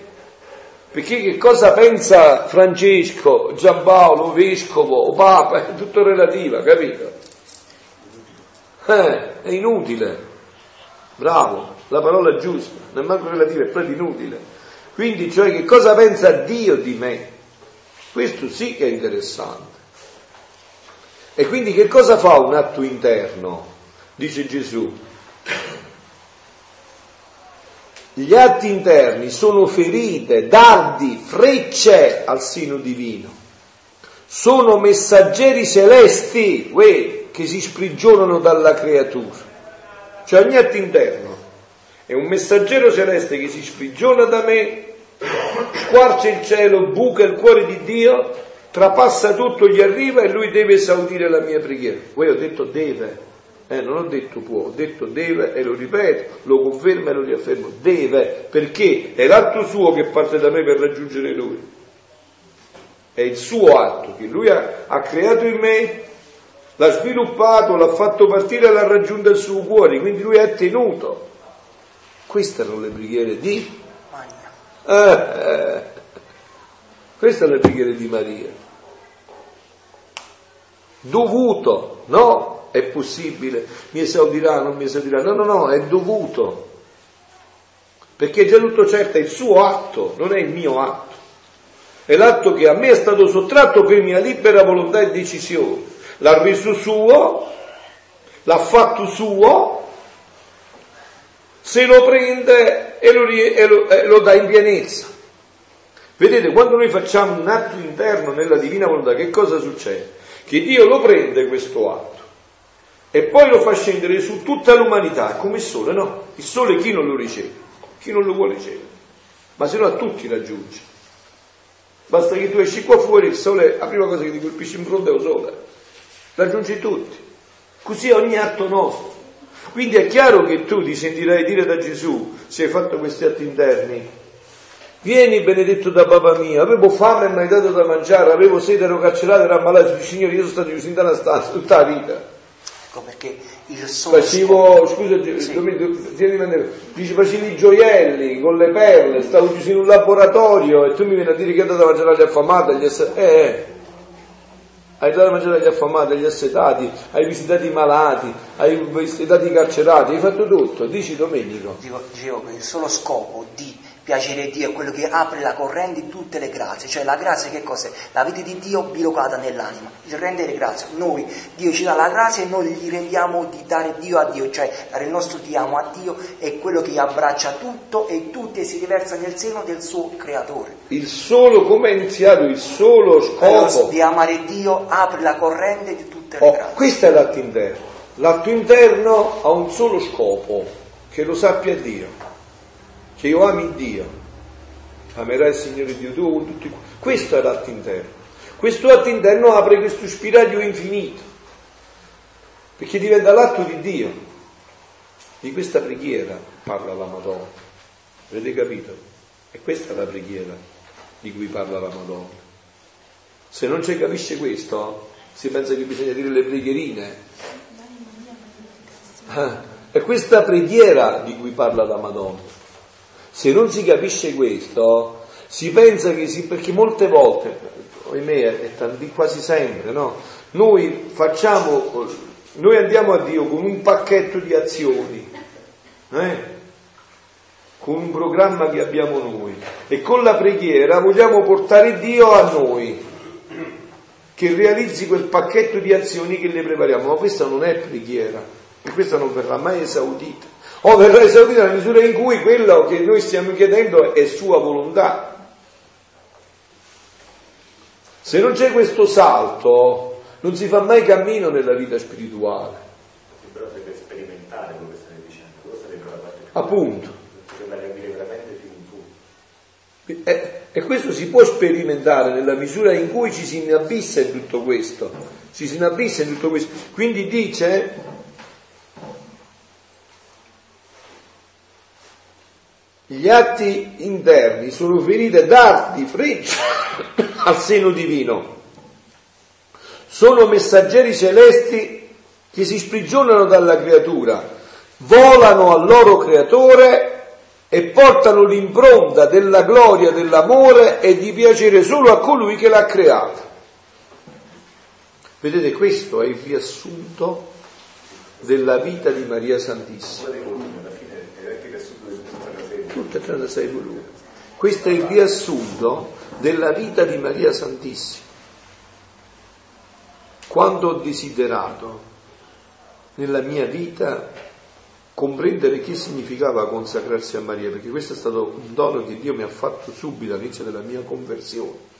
Perché che cosa pensa Francesco, Giampaolo, Vescovo, Papa? È tutto relativo, capito? Eh, è inutile. Bravo, la parola è giusta, non manco relativa, è proprio inutile. Quindi, cioè, che cosa pensa Dio di me? Questo sì che è interessante. E quindi che cosa fa un atto interno? Dice Gesù. Gli atti interni sono ferite, dardi, frecce al sino divino. Sono messaggeri celesti, uè, che si sprigionano dalla creatura. Cioè ogni atto interno è un messaggero celeste che si sprigiona da me squarcia il cielo, buca il cuore di Dio, trapassa tutto, gli arriva e lui deve esaudire la mia preghiera. Poi ho detto deve, eh, non ho detto può, ho detto deve e lo ripeto, lo conferma e lo riaffermo, deve, perché è l'atto suo che parte da me per raggiungere lui. È il suo atto che lui ha, ha creato in me, l'ha sviluppato, l'ha fatto partire e l'ha raggiunto il suo cuore, quindi lui è tenuto. Queste erano le preghiere di eh, eh. Questa è la preghiera di Maria. Dovuto, no? È possibile, mi esaudirà, non mi esaudirà. No, no, no, è dovuto. Perché è già tutto certo, è il suo atto, non è il mio atto. È l'atto che a me è stato sottratto per mia libera volontà e decisione. L'ha reso suo, l'ha fatto suo, se lo prende e lo, e lo, e lo dà in pienezza. Vedete, quando noi facciamo un atto interno nella divina volontà, che cosa succede? Che Dio lo prende questo atto e poi lo fa scendere su tutta l'umanità, come il sole, no? Il sole chi non lo riceve? Chi non lo vuole ricevere? Ma se no a tutti raggiunge. Basta che tu esci qua fuori, il sole, la prima cosa che ti colpisce in fronte è il sole. Raggiungi tutti. Così ogni atto nostro. Quindi è chiaro che tu ti sentirai dire da Gesù, se hai fatto questi atti interni, Vieni benedetto da papà mio, avevo fame e mi hai dato da mangiare, avevo sete, ero carcerato, ero ammalato, Signore, io sono stato chiuso in tutta la vita. Ecco perché il solo Facevo, scusa, sì. dice facevi i gioielli con le perle, stavo chiuso in un laboratorio e tu mi vieni a dire che hai dato da mangiare agli affamati, agli assetati. Eh, eh, hai dato da mangiare agli affamati, agli assetati, hai visitato i malati, hai visitato i carcerati, hai fatto tutto. Dici Domenico. Dico, dicevo che il solo scopo di piacere Dio è quello che apre la corrente di tutte le grazie, cioè la grazia che cos'è? La vita di Dio bilocata nell'anima, il rendere grazia. Noi, Dio ci dà la grazia e noi gli rendiamo di dare Dio a Dio, cioè dare il nostro ti amo a Dio è quello che abbraccia tutto e tutto e si riversa nel seno del suo creatore. Il solo, come è iniziato, il solo scopo di amare Dio apre la corrente di tutte le oh, grazie. Questo è l'atto interno. L'atto interno ha un solo scopo, che lo sappia Dio che io ami Dio, amerai il Signore Dio tuo con tutti Questo è l'atto interno. Questo atto interno apre questo spiraglio infinito, perché diventa l'atto di Dio. Di questa preghiera parla la Madonna. Avete capito? E questa è la preghiera di cui parla la Madonna. Se non ci capisce questo, si pensa che bisogna dire le preghierine. Ah, è questa preghiera di cui parla la Madonna. Se non si capisce questo, si pensa che si, perché molte volte, ahimè, è tanti, quasi sempre, no? Noi facciamo, noi andiamo a Dio con un pacchetto di azioni, eh? con un programma che abbiamo noi e con la preghiera vogliamo portare Dio a noi che realizzi quel pacchetto di azioni che le prepariamo, ma questa non è preghiera e questa non verrà mai esaudita o verrà esaudita nella misura in cui quello che noi stiamo chiedendo è sua volontà. Se non c'è questo salto, non si fa mai cammino nella vita spirituale. Però deve sperimentare quello che stai dicendo, quello sarebbe la parte più Appunto. In fondo. E, e questo si può sperimentare nella misura in cui ci si inabissa in tutto questo. Ci si inabissa in tutto questo. Quindi dice Gli atti interni sono finiti dardi frecce al seno divino. Sono messaggeri celesti che si sprigionano dalla creatura, volano al loro creatore e portano l'impronta della gloria, dell'amore e di piacere solo a colui che l'ha creato. Vedete, questo è il riassunto della vita di Maria Santissima 36 volumi. Questo è il riassunto della vita di Maria Santissima. Quando ho desiderato nella mia vita comprendere che significava consacrarsi a Maria, perché questo è stato un dono che Dio mi ha fatto subito all'inizio della mia conversione.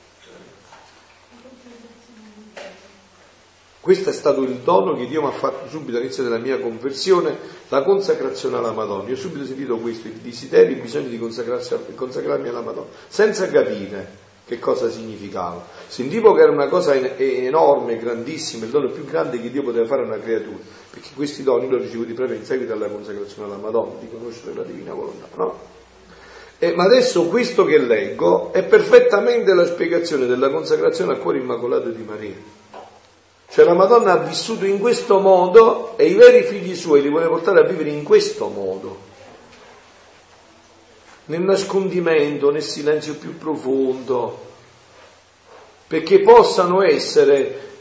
Questo è stato il dono che Dio mi ha fatto subito all'inizio della mia conversione, la consacrazione alla Madonna. Io ho subito sentito questo, il desiderio, il bisogno di consacrarmi alla Madonna, senza capire che cosa significava. Sentivo che era una cosa enorme, grandissima, il dono più grande che Dio poteva fare a una creatura, perché questi doni li ho ricevuti proprio in seguito alla consacrazione alla Madonna, di conoscere la divina volontà, no? Eh, ma adesso questo che leggo è perfettamente la spiegazione della consacrazione al cuore immacolato di Maria. Cioè la Madonna ha vissuto in questo modo e i veri figli suoi li vuole portare a vivere in questo modo. Nel nascondimento, nel silenzio più profondo, perché possano essere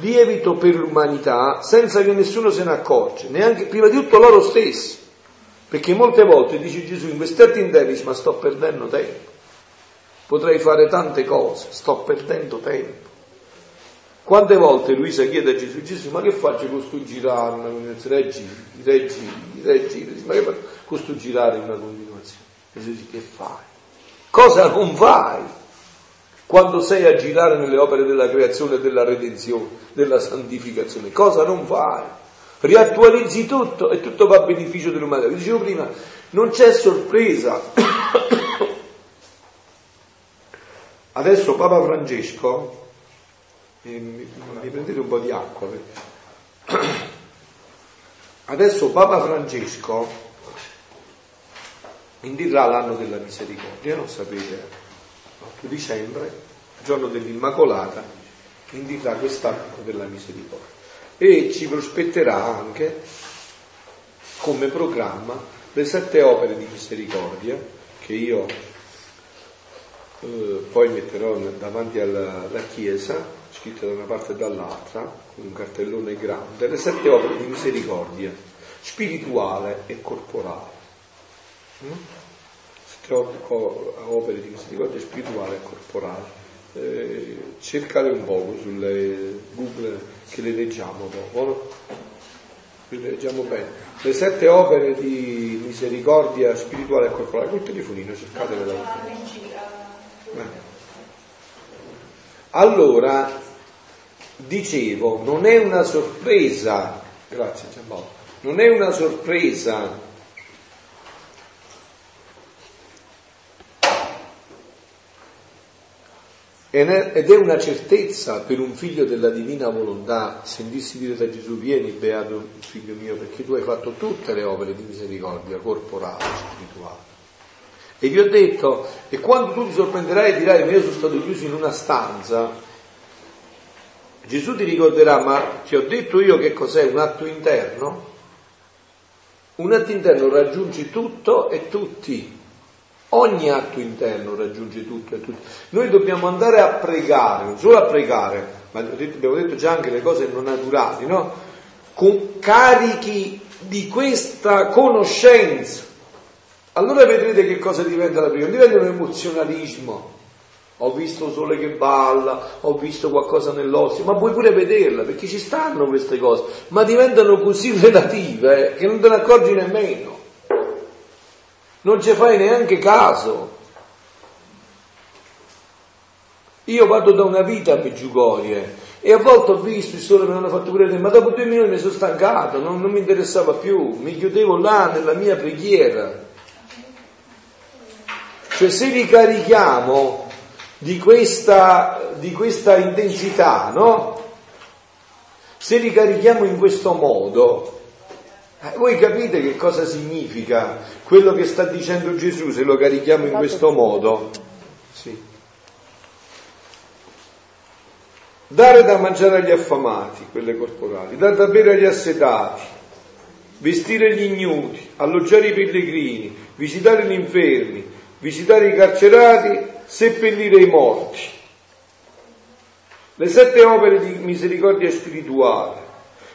lievito per l'umanità senza che nessuno se ne accorge, neanche prima di tutto loro stessi. Perché molte volte dice Gesù in questi atti interni, ma sto perdendo tempo. Potrei fare tante cose, sto perdendo tempo. Quante volte Luisa chiede a Gesù, Gesù, ma che faccio con sto girare? Reggi, reggi, reggi, ma che faccio con questo girare una continuazione? Gesù dice, che fai? Cosa non fai? Quando sei a girare nelle opere della creazione della redenzione, della santificazione, cosa non fai? Riattualizzi tutto e tutto va a beneficio dell'umanità. Vi dicevo prima, non c'è sorpresa. Adesso Papa Francesco mi, mi prendete un po' di acqua. Adesso Papa Francesco indirà l'anno della misericordia, non sapete, 8 dicembre, giorno dell'Immacolata, indirà quest'anno della misericordia e ci prospetterà anche come programma le sette opere di misericordia che io eh, poi metterò davanti alla, alla, chiesa, scritte da una parte e dall'altra, con un cartellone grande, le sette opere di misericordia spirituale e corporale. Mm? Sette opere di misericordia spirituale e corporale. Eh, cercate un poco sulle Google che le leggiamo dopo. No? leggiamo bene. Le sette opere di misericordia spirituale e corporale, col telefonino, cercatele da Allora, dicevo, non è una sorpresa, grazie Giampaolo, non è una sorpresa Ed è una certezza per un figlio della divina volontà sentirsi dire da Gesù vieni beato figlio mio perché tu hai fatto tutte le opere di misericordia corporale, spirituale. E vi ho detto, e quando tu ti sorprenderai e dirai ma io sono stato chiuso in una stanza, Gesù ti ricorderà ma ti ho detto io che cos'è un atto interno? Un atto interno raggiungi tutto e tutti. Ogni atto interno raggiunge tutto e tutti. Noi dobbiamo andare a pregare, non solo a pregare, ma abbiamo detto già anche le cose non naturali, no? Con carichi di questa conoscenza. Allora vedrete che cosa diventa la. Non diventa un emozionalismo. Ho visto sole che balla, ho visto qualcosa nell'ossio, ma puoi pure vederla perché ci stanno queste cose, ma diventano così relative che non te ne accorgi nemmeno non ci fai neanche caso. Io vado da una vita a Meggiugorie e a volte ho visto il sole me l'hanno fatto pure ma dopo due minuti mi sono stancato, non, non mi interessava più, mi chiudevo là nella mia preghiera. Cioè se li carichiamo di questa, di questa intensità, no? Se li carichiamo in questo modo, eh, voi capite che cosa significa quello che sta dicendo Gesù se lo carichiamo in questo modo? Sì. Dare da mangiare agli affamati, quelle corporali, dare da bere agli assetati, vestire gli ignoti, alloggiare i pellegrini, visitare gli infermi, visitare i carcerati, seppellire i morti. Le sette opere di misericordia spirituale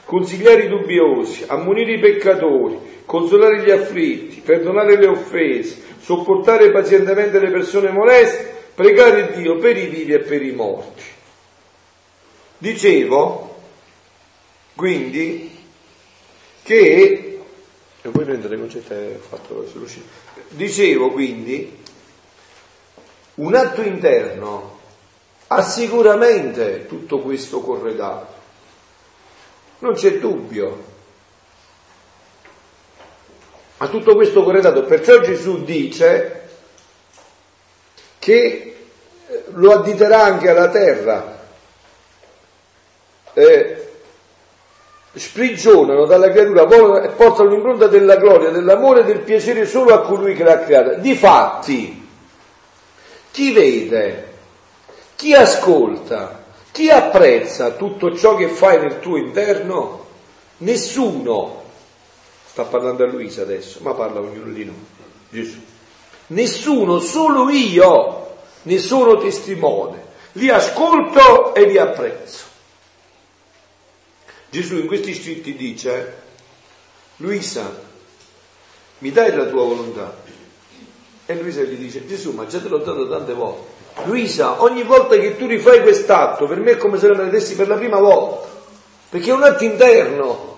consigliare i dubbiosi, ammonire i peccatori, consolare gli afflitti, perdonare le offese, sopportare pazientemente le persone moleste, pregare Dio per i vivi e per i morti. Dicevo, quindi, che, e poi prendere concetto fatto dicevo quindi, un atto interno ha sicuramente tutto questo corredato non c'è dubbio. Ma tutto questo corredato, perciò Gesù dice che eh, lo additerà anche alla terra. Eh, sprigionano dalla creatura e portano l'impronta della gloria, dell'amore e del piacere solo a colui che l'ha creata. Difatti, chi vede, chi ascolta, chi apprezza tutto ciò che fai nel tuo interno? Nessuno. Sta parlando a Luisa adesso, ma parla ognuno di noi. Gesù. Nessuno, solo io ne sono testimone. Li ascolto e li apprezzo. Gesù in questi scritti dice, Luisa, mi dai la tua volontà? E Luisa gli dice, Gesù, ma già te l'ho dato tante volte. Luisa, ogni volta che tu rifai quest'atto, per me è come se lo vedessi per la prima volta, perché è un atto interno.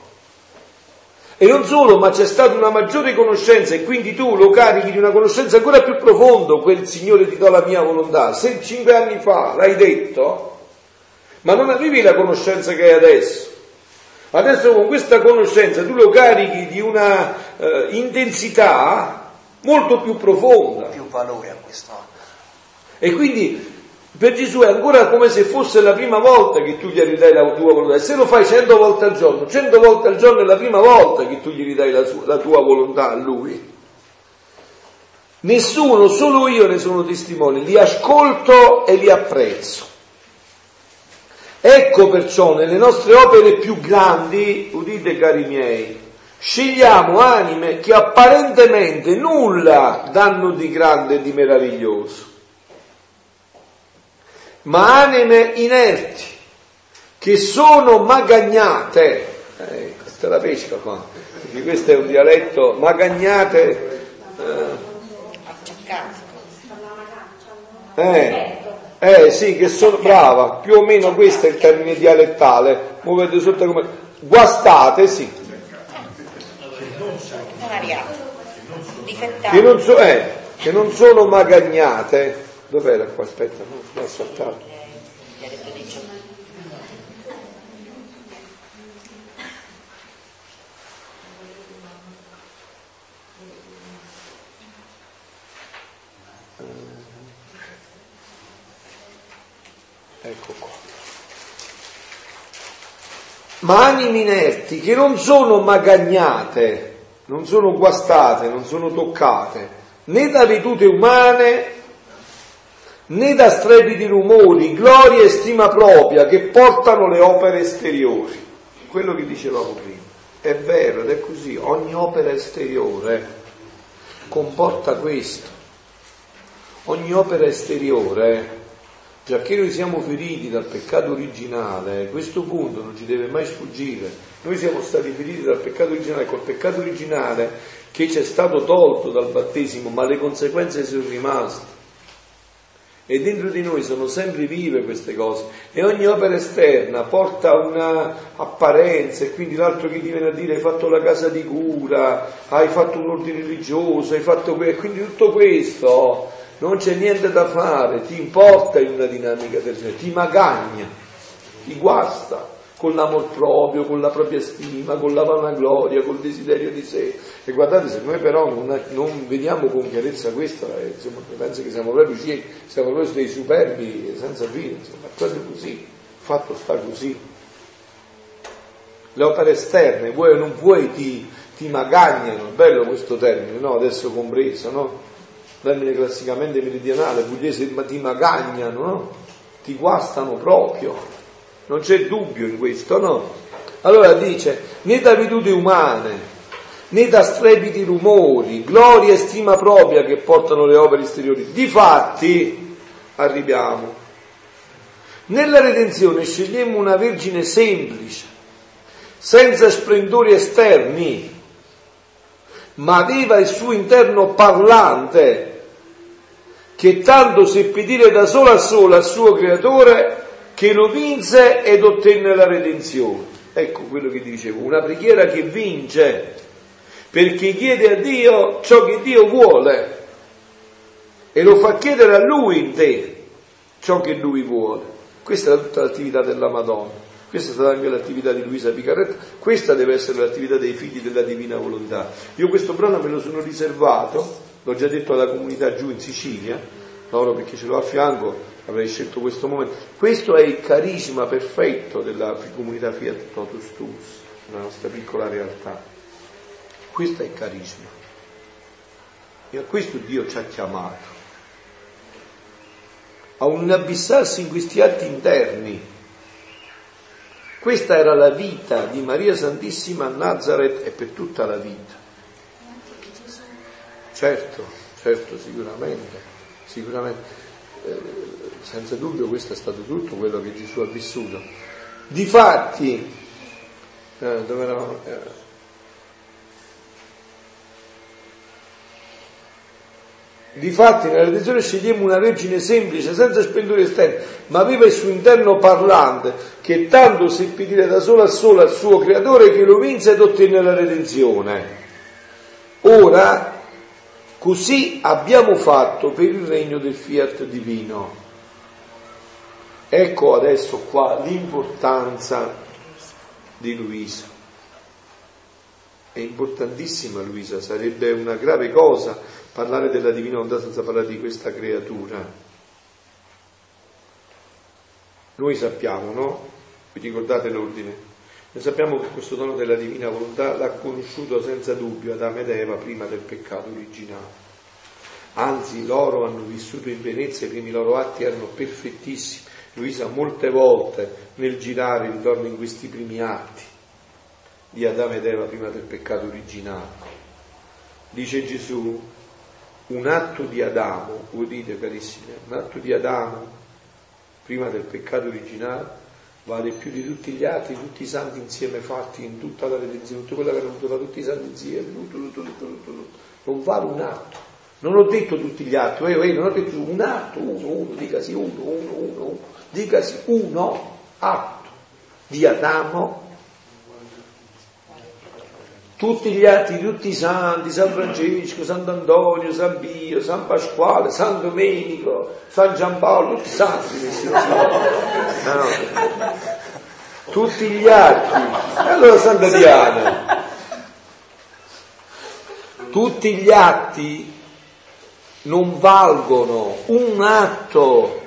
E non solo, ma c'è stata una maggiore conoscenza e quindi tu lo carichi di una conoscenza ancora più profonda, quel Signore ti dà la mia volontà. Se cinque anni fa l'hai detto, ma non avevi la conoscenza che hai adesso. Adesso con questa conoscenza tu lo carichi di una uh, intensità molto più profonda. Più valore a questo. E quindi per Gesù è ancora come se fosse la prima volta che tu gli ridai la tua volontà. E se lo fai cento volte al giorno, cento volte al giorno è la prima volta che tu gli ridai la, sua, la tua volontà a Lui. Nessuno, solo io ne sono testimone, li ascolto e li apprezzo. Ecco perciò nelle nostre opere più grandi, udite cari miei, scegliamo anime che apparentemente nulla danno di grande e di meraviglioso, ma anime inerti, che sono magagnate, eh, questa è la pesca qua, quindi questo è un dialetto, magagnate, eh, eh, eh sì, che sono brava, più o meno questo è il termine dialettale, muovete sotto come guastate, sì. Che non, so, eh, che non sono magagnate. Dov'era qua? Aspetta, no, l'ho saltato. Ecco qua. Ma animi inerti che non sono magagnate, non sono guastate, non sono toccate né da vedute umane né da strepiti rumori, gloria e stima propria che portano le opere esteriori. Quello che dicevamo prima. È vero ed è così, ogni opera esteriore comporta questo. Ogni opera esteriore Già che noi siamo feriti dal peccato originale, questo punto non ci deve mai sfuggire. Noi siamo stati feriti dal peccato originale, col peccato originale che ci è stato tolto dal battesimo, ma le conseguenze sono rimaste. E dentro di noi sono sempre vive queste cose. E ogni opera esterna porta una apparenza, e quindi l'altro che ti viene a dire hai fatto la casa di cura, hai fatto un ordine religioso, hai fatto questo, quindi tutto questo non c'è niente da fare, ti importa in una dinamica del genere, ti magagna, ti guasta con l'amor proprio, con la propria stima, con la vanagloria, col desiderio di sé. E guardate, se noi però non, non vediamo con chiarezza questo, eh, insomma, penso che siamo proprio ciechi, siamo proprio dei superbi senza fine, insomma, proprio così, il fatto sta così. Le opere esterne, vuoi o non vuoi, ti, ti magagnano, bello questo termine, no? Adesso compreso, no? Termine classicamente meridionale, pugliese, ti magagnano, no? ti guastano proprio, non c'è dubbio in questo, no? Allora dice, né da vedute umane, né da strepiti rumori, gloria e stima propria che portano le opere esteriori. Difatti, arriviamo, nella redenzione scegliamo una vergine semplice, senza splendori esterni, ma aveva il suo interno parlante, che tanto seppe dire da sola a sola al suo creatore che lo vinse ed ottenne la redenzione. Ecco quello che dicevo, una preghiera che vince, perché chiede a Dio ciò che Dio vuole e lo fa chiedere a Lui in te ciò che Lui vuole. Questa è tutta l'attività della Madonna, questa è stata anche l'attività di Luisa Picarretta, questa deve essere l'attività dei figli della divina volontà. Io questo brano me lo sono riservato l'ho già detto alla comunità giù in Sicilia, loro perché ce l'ho a fianco avrei scelto questo momento. Questo è il carisma perfetto della comunità Fiat Totus Tuus, la nostra piccola realtà. Questo è il carisma. E a questo Dio ci ha chiamato. A un abissarsi in questi atti interni. Questa era la vita di Maria Santissima a Nazareth e per tutta la vita. Certo, certo, sicuramente, sicuramente. Eh, senza dubbio questo è stato tutto quello che Gesù ha vissuto. Difatti, eh, dove eravamo? Eh, Difatti nella redenzione scegliamo una vergine semplice, senza splendore esterno, ma aveva il suo interno parlante, che tanto seppe dire da sola a sola al suo creatore che lo vinse ed ottenne la redenzione. Ora Così abbiamo fatto per il regno del fiat divino. Ecco adesso qua l'importanza di Luisa. È importantissima Luisa, sarebbe una grave cosa parlare della divina volontà senza parlare di questa creatura. Noi sappiamo, no? Vi ricordate l'ordine? Noi sappiamo che questo dono della divina volontà l'ha conosciuto senza dubbio Adamo ed Eva prima del peccato originale. anzi loro hanno vissuto in Venezia, i primi loro atti erano perfettissimi. Luisa molte volte nel girare ritorna in questi primi atti di Adamo ed Eva prima del peccato originale. Dice Gesù, un atto di Adamo, udite carissime, un atto di Adamo prima del peccato originale vale più di tutti gli altri, tutti i santi insieme fatti in tutta la redenzione, tutto quello che hanno avuto da tutti i santi insieme, tutto, tutto, tutto, tutto, tutto. Non vale un atto. Non ho detto tutti gli atti, eh, eh, non ho detto un atto, uno, uno, dicasi uno, uno, uno, uno, dicasi uno atto di Adamo tutti gli atti di tutti i santi, San Francesco, Sant'Antonio, San Pio, San Pasquale, San Domenico, San Giampaolo, tutti i santi messi no. Tutti gli atti. Allora Santa Diana. Tutti gli atti non valgono un atto.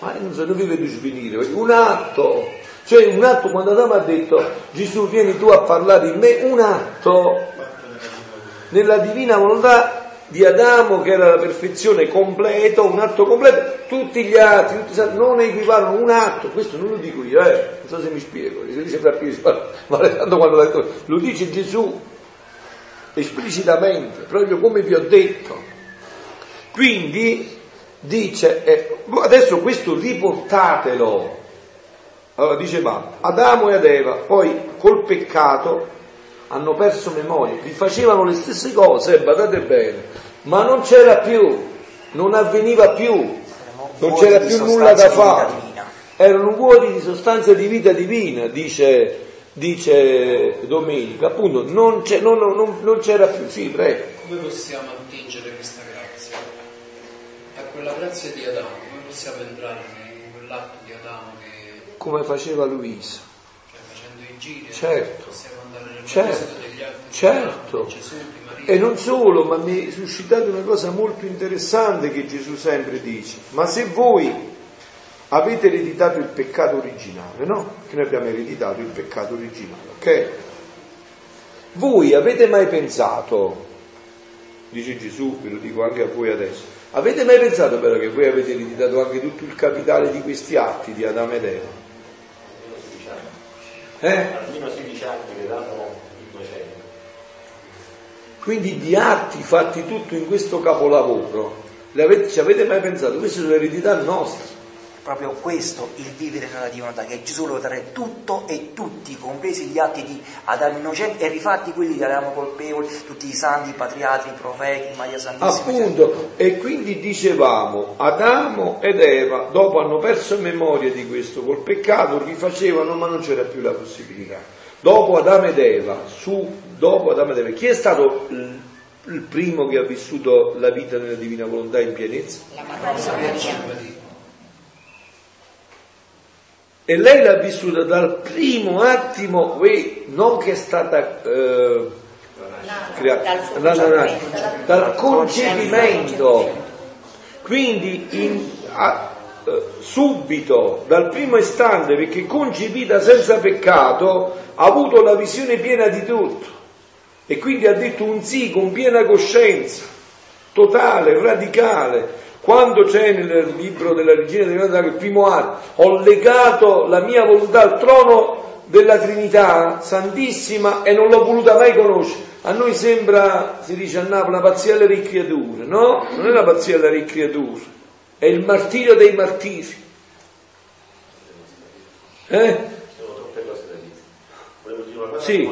Ma non so, vi vedo svenire, un atto cioè un atto, quando Adamo ha detto Gesù vieni tu a parlare in me, un atto nella divina volontà di Adamo che era la perfezione completa, un atto completo, tutti gli altri, tutti gli non equivalgono un atto, questo non lo dico io, eh, non so se mi spiego, si dice fra Pietro, ma tanto quando detto, lo dice Gesù esplicitamente, proprio come vi ho detto. Quindi dice, eh, adesso questo riportatelo allora diceva Adamo ed Eva, poi col peccato hanno perso memoria, rifacevano le stesse cose, eh, badate bene, ma non c'era più, non avveniva più, non c'era più nulla da fare. Erano vuoti di sostanza di vita divina, dice, dice Domenica, appunto, non, non, non, non c'era più, sì, prego. Come possiamo attingere questa grazia? A quella grazia di Adamo, come possiamo entrare in quell'atto come faceva Luisa. Cioè, facendo i giri, certo, certo, certo. E non solo, ma mi è suscitato una cosa molto interessante che Gesù sempre dice. Ma se voi avete ereditato il peccato originale, no? Che noi abbiamo ereditato il peccato originale, ok? Voi avete mai pensato, dice Gesù, ve lo dico anche a voi adesso, avete mai pensato però che voi avete ereditato anche tutto il capitale di questi atti di Adamo ed Eva? Eh? Almeno 16 anni che danno il 200. Quindi di atti fatti tutto in questo capolavoro, ci avete mai pensato? Queste sono eredità nostre proprio questo il vivere nella divinità, che Gesù vuole dare tutto e tutti, compresi gli atti di Adamo innocente e rifatti quelli che eravamo colpevoli, tutti i santi, i patriarchi, i profeti, Maria Santissima. Appunto, e quindi dicevamo, Adamo ed Eva, dopo hanno perso memoria di questo col peccato, rifacevano, ma non c'era più la possibilità. Dopo Adamo ed Eva, su, dopo Adamo ed Eva, chi è stato il, primo che ha vissuto la vita nella divina volontà in pienezza? La Maria. E lei l'ha vissuta dal primo attimo, non che è stata eh, creata, no, no, no, dal concepimento. Quindi in, a, eh, subito, dal primo istante, perché concepita senza peccato, ha avuto la visione piena di tutto. E quindi ha detto un sì con piena coscienza, totale, radicale quando c'è nel libro della Regina della il primo atto, ho legato la mia volontà al trono della Trinità Santissima e non l'ho voluta mai conoscere. A noi sembra, si dice a Napoli, una pazzia alle creature, no? Non è una pazzia alle creature, è il martirio dei martiri. Eh? Sono troppe cose da dire. Volevo dire una cosa sì.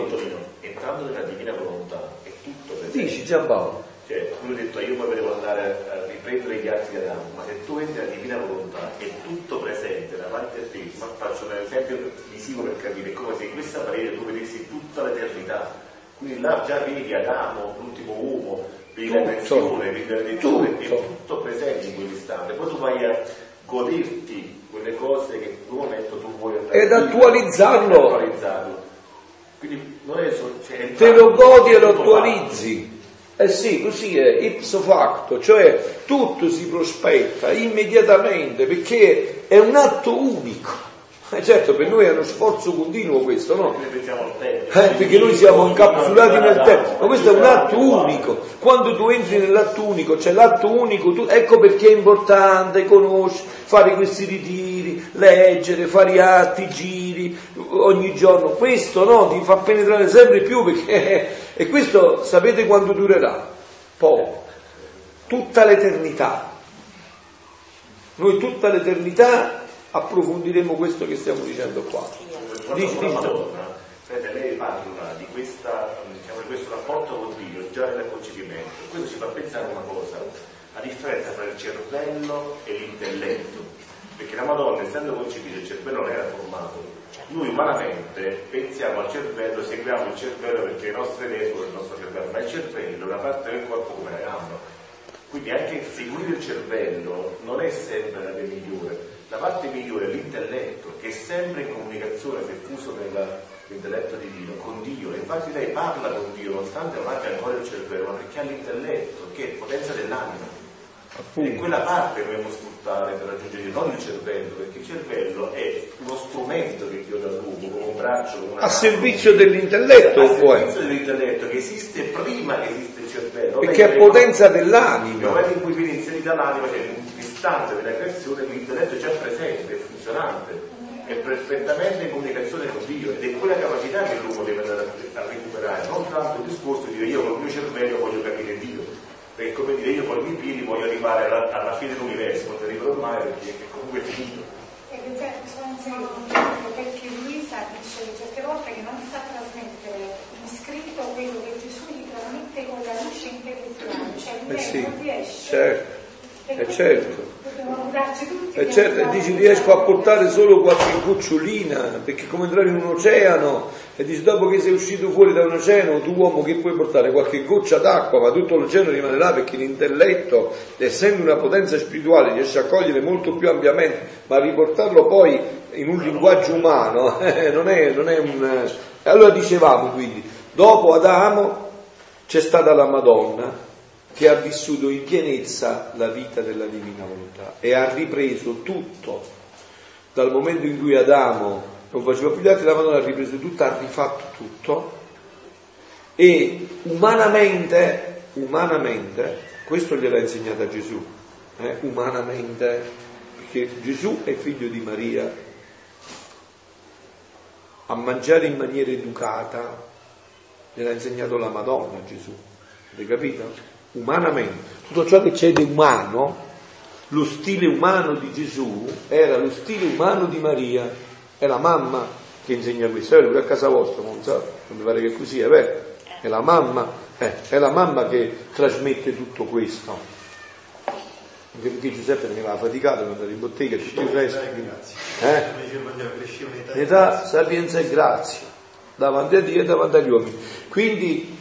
entrando nella divina volontà, è tutto presente. Dici Giampaolo. Cioè, tu hai detto io poi volevo andare a riprendere gli atti di Adamo, ma se tu entri nella divina volontà è tutto presente davanti a te, ma faccio un esempio visivo per capire, è come se in questa parete tu vedessi tutta l'eternità. Quindi là già vedi Adamo, l'ultimo uomo, vedi la creazione, vedi la redenzione, è tutto presente in quell'istante. Poi tu vai a goderti quelle cose che in un momento tu vuoi andare ed attualizzarlo. attualizzarlo. Quindi non è solo, cioè, te lo godi e lo attualizzi. Eh sì, così è, ipso facto, cioè tutto si prospetta immediatamente perché è un atto unico. Eh certo, per noi è uno sforzo continuo questo, no? Eh, perché noi siamo incapsulati nel tempo, ma questo è un atto unico. Quando tu entri nell'atto unico, c'è l'atto unico, tu, ecco perché è importante conoscere, fare questi ritiri, leggere, fare i atti, giri ogni giorno. Questo no, ti fa penetrare sempre più perché e questo sapete quando durerà? Poco. Tutta l'eternità. Noi tutta l'eternità approfondiremo questo che stiamo dicendo qua. Dici, dici. Madonna, lei parla di, questa, diciamo, di questo rapporto con Dio già nel concepimento. Questo ci fa pensare una cosa, la differenza tra il cervello e l'intelletto. Perché la Madonna, essendo concepita, il cervello non era formato. Noi umanamente pensiamo al cervello, seguiamo il cervello perché le nostre idee sono il nostro cervello, ma il cervello è una parte del corpo come la gamba. Quindi anche seguire il cervello non è sempre la migliore, la parte migliore è l'intelletto, che è sempre in comunicazione, se fuso nell'intelletto divino, con Dio. E infatti lei parla con Dio, nonostante non abbia ancora il cervello, ma perché ha l'intelletto, che è potenza dell'anima. E quella parte dobbiamo sfruttare per raggiungere Dio, non il cervello, perché il cervello è uno strumento che Dio dà all'uomo, come un braccio, come una A servizio dell'intelletto, A servizio dell'intelletto, che esiste prima che esiste il cervello. Perché è potenza dell'anima. Nel momento in cui viene inserita l'anima, c'è un istante della creazione, l'intelletto è già presente, è funzionante, è perfettamente in comunicazione con Dio ed è quella capacità che l'uomo deve andare a recuperare, non tanto il discorso di dire io con il mio cervello voglio capire Dio, perché come dire io con i miei piedi voglio arrivare alla, alla fine dell'universo, non arriverò mai perché è comunque finito. perché Luisa dice certe volte che non sa trasmettere in scritto quello che Gesù gli trasmette con la luce intellettuale, cioè lui eh sì, non riesce. Certo e eh, certo. E eh, certo, e dici riesco a portare solo qualche gocciolina, perché come entrare in un oceano, e dici dopo che sei uscito fuori da un oceano, tu uomo che puoi portare qualche goccia d'acqua, ma tutto l'oceano rimane là perché l'intelletto, essendo una potenza spirituale, riesce a cogliere molto più ampiamente, ma riportarlo poi in un linguaggio umano eh, non, è, non è un... Allora dicevamo quindi, dopo Adamo c'è stata la Madonna, che ha vissuto in pienezza la vita della divina volontà e ha ripreso tutto dal momento in cui Adamo non faceva più gli altri, la Madonna ha ripreso tutto, ha rifatto tutto e umanamente, umanamente, questo gliel'ha insegnata Gesù, eh, umanamente, perché Gesù è figlio di Maria, a mangiare in maniera educata gliel'ha insegnato la Madonna Gesù, avete capito? Umanamente. Tutto ciò che c'è di umano, lo stile umano di Gesù era lo stile umano di Maria, è la mamma che insegna questo, è pure a casa vostra, non so, non mi pare che così è vero, è la mamma, eh, è la mamma che trasmette tutto questo. Anche perché Giuseppe veniva faticato per andare in bottega, tutto il resto. Eh? Età, sapienza e grazia, davanti a Dio e davanti agli uomini. Quindi,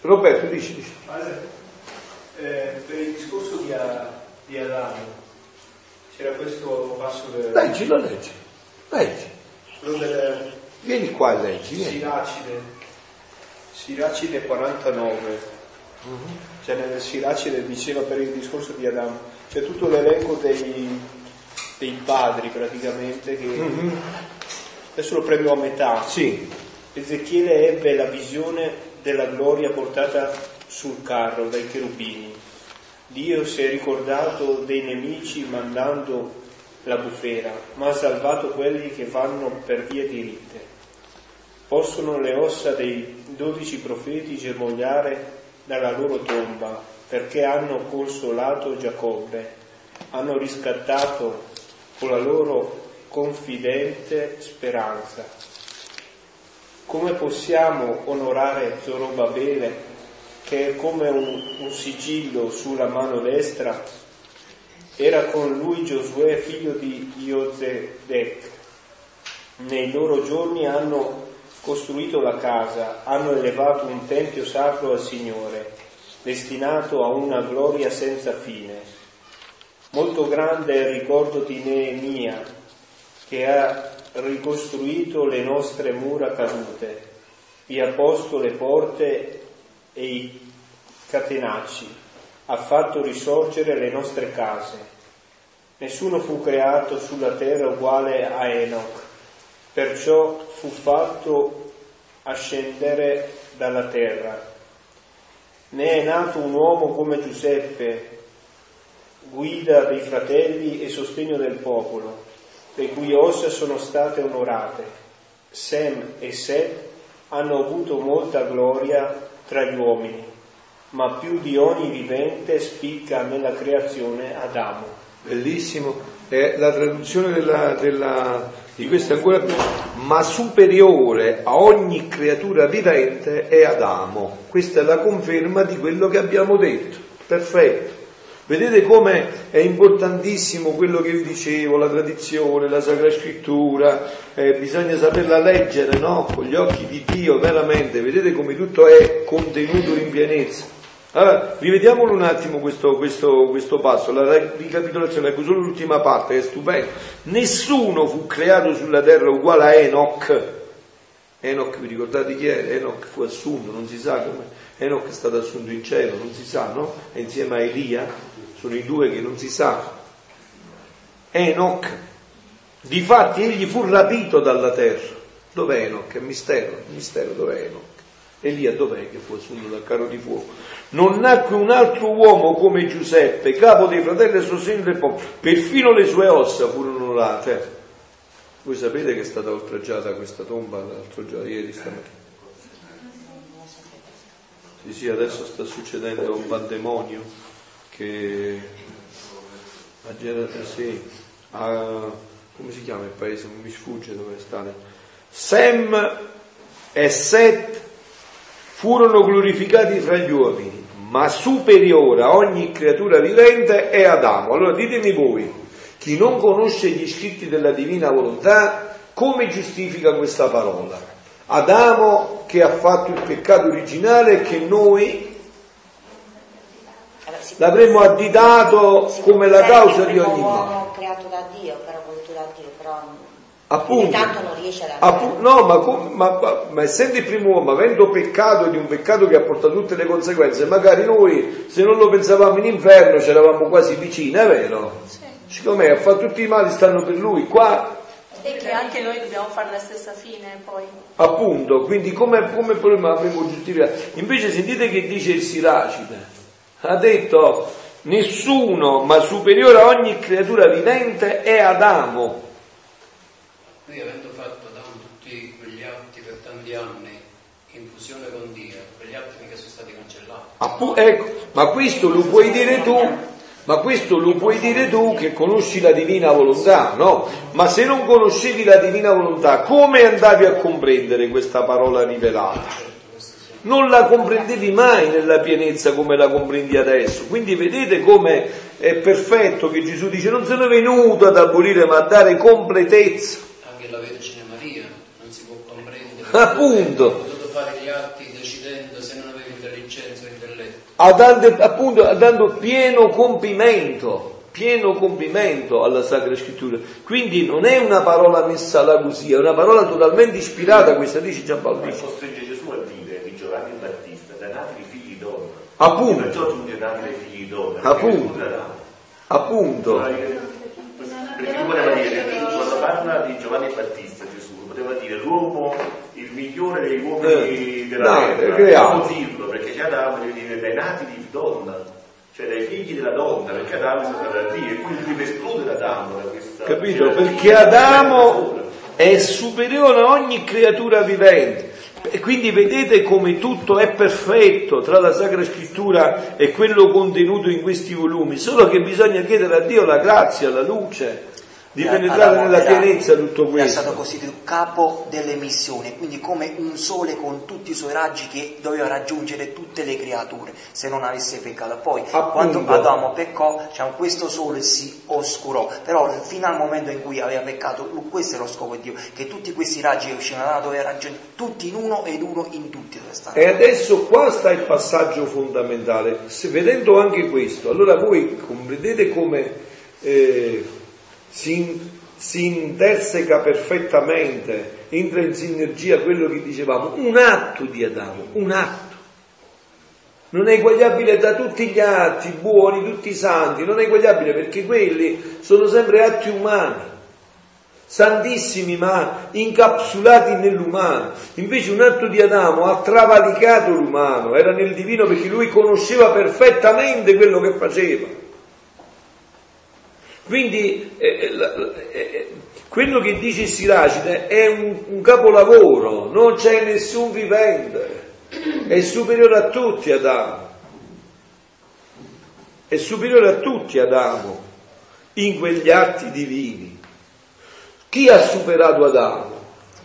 Roberto, dici, dici eh, per il discorso di, di Adamo c'era questo passo del... Leggi, lo leggi, leggi. Del, vieni qua e leggi, vieni. Siracide, Siracide 49. Uh-huh. Mhm. Cioè nel Siracide diceva per il discorso di Adamo, c'è tutto l'elenco dei, dei padri praticamente che... Uh-huh. Adesso lo prendo a metà. Sì. Ezechiele ebbe la visione della gloria portata sul carro dai cherubini. Dio si è ricordato dei nemici mandando la bufera, ma ha salvato quelli che vanno per vie diritte. Possono le ossa dei dodici profeti germogliare dalla loro tomba, perché hanno consolato Giacobbe, hanno riscattato con la loro confidente speranza. Come possiamo onorare Zorobabele che è come un, un sigillo sulla mano destra, era con lui Giosuè figlio di Iozedec. Nei loro giorni hanno costruito la casa, hanno elevato un tempio sacro al Signore, destinato a una gloria senza fine. Molto grande è il ricordo di Neemia, che ha ricostruito le nostre mura cadute, vi ha posto le porte e i catenacci, ha fatto risorgere le nostre case. Nessuno fu creato sulla terra uguale a Enoch, perciò fu fatto ascendere dalla terra. Ne è nato un uomo come Giuseppe, guida dei fratelli e sostegno del popolo, le cui ossa sono state onorate. Sem e Seth hanno avuto molta gloria tra gli uomini, ma più di ogni vivente spicca nella creazione Adamo. Bellissimo, è la traduzione della, della, di questa ancora più, ma superiore a ogni creatura vivente è Adamo. Questa è la conferma di quello che abbiamo detto. Perfetto. Vedete come è importantissimo quello che vi dicevo, la tradizione, la Sacra Scrittura, eh, bisogna saperla leggere, no? Con gli occhi di Dio, veramente, vedete come tutto è contenuto in pienezza. Allora, rivediamolo un attimo questo, questo, questo passo, la ricapitolazione, ecco solo l'ultima parte, che è stupenda. Nessuno fu creato sulla terra uguale a Enoch. Enoch, vi ricordate chi è? Enoch fu assunto, non si sa come. Enoch è stato assunto in cielo, non si sa, no? È insieme a Elia, sono i due che non si sa. Enoch, difatti egli fu rapito dalla terra. Dov'è Enoch? È mistero, mistero dov'è Enoch? Elia dov'è che fu assunto dal carro di fuoco? Non nacque un altro uomo come Giuseppe, capo dei fratelli e sostegno del popolo, perfino le sue ossa furono onorate. Voi sapete che è stata oltraggiata questa tomba l'altro giorno, ieri stamattina? Sì, sì, adesso sta succedendo un pandemonio che sì, a, come si chiama il paese? Non mi sfugge dove è stato. Sem e Set furono glorificati fra gli uomini, ma superiore a ogni creatura vivente è Adamo. Allora ditemi voi, chi non conosce gli scritti della divina volontà, come giustifica questa parola? Adamo che ha fatto il peccato originale che noi l'avremmo additato come la causa di ogni male. creato da Dio, però voluto da Dio, però appunto, tanto non riesce ad appunto no, ma, ma, ma, ma, essendo il primo uomo, avendo peccato di un peccato che ha portato tutte le conseguenze, magari noi se non lo pensavamo in inferno ci eravamo quasi vicini, è vero? Sì. Siccome ha fatto tutti i mali stanno per lui, qua e che anche noi dobbiamo fare la stessa fine poi. Appunto, quindi come, come problema avremmo giustificato? Invece sentite che dice il Siracide ha detto nessuno ma superiore a ogni creatura vivente è Adamo. Lui avendo fatto Adamo tutti quegli atti per tanti anni in fusione con Dio, quegli atti che sono stati cancellati. Appu- ecco, ma questo lo puoi dire tu, ma questo lo puoi dire tu che conosci la divina volontà, no? Ma se non conoscevi la divina volontà, come andavi a comprendere questa parola rivelata? Non la comprendevi mai nella pienezza come la comprendi adesso. Quindi vedete come è perfetto che Gesù dice non sono venuto ad abolire ma a dare completezza. Anche la Vergine Maria non si può comprendere. Appunto. Ha potuto fare gli atti decidendo se non aveva intelligenza o intelletto. Dando, appunto dando pieno compimento pieno compimento alla Sacra Scrittura. Quindi non è una parola messa là così, è una parola totalmente ispirata, questa dice Giampaolo. Costringe Gesù a dire di Giovanni Battista, da nati figli d'onna. Appunto. Perciò tu ne nati figli d'onna. Appunto. Appunto. Perché poteva dire, quando parla di Giovanni Battista Gesù, poteva dire l'uomo, il migliore dei uomini eh, della terra. Non dirlo, perché c'è Adamo deve dire dai nati di donna cioè dai figli della donna, perché Adamo è stato da Dio, e quindi deve escludere Adamo da questa... Capito? Perché Adamo è superiore a ogni creatura vivente. E quindi vedete come tutto è perfetto tra la Sacra Scrittura e quello contenuto in questi volumi, solo che bisogna chiedere a Dio la grazia, la luce, di penetrare nella pienezza tutto questo. È stato costituito capo delle missioni, quindi come un sole con tutti i suoi raggi che doveva raggiungere tutte le creature se non avesse peccato. Poi Appunto. quando Adamo peccò, diciamo, questo sole si oscurò, però fino al momento in cui aveva peccato, questo è lo scopo di Dio, che tutti questi raggi che uscivano da doveva raggiungere tutti in uno ed uno in tutti. E adesso qua sta il passaggio fondamentale, Se, vedendo anche questo, allora voi comprendete come... Eh, si, si interseca perfettamente, entra in sinergia quello che dicevamo, un atto di Adamo, un atto. Non è eguagliabile da tutti gli atti buoni, tutti i santi, non è eguagliabile perché quelli sono sempre atti umani. santissimi ma incapsulati nell'umano. Invece un atto di Adamo ha travalicato l'umano, era nel divino perché lui conosceva perfettamente quello che faceva. Quindi eh, eh, eh, quello che dice Siracide è un, un capolavoro, non c'è nessun vivente, è superiore a tutti Adamo, è superiore a tutti Adamo in quegli atti divini. Chi ha superato Adamo?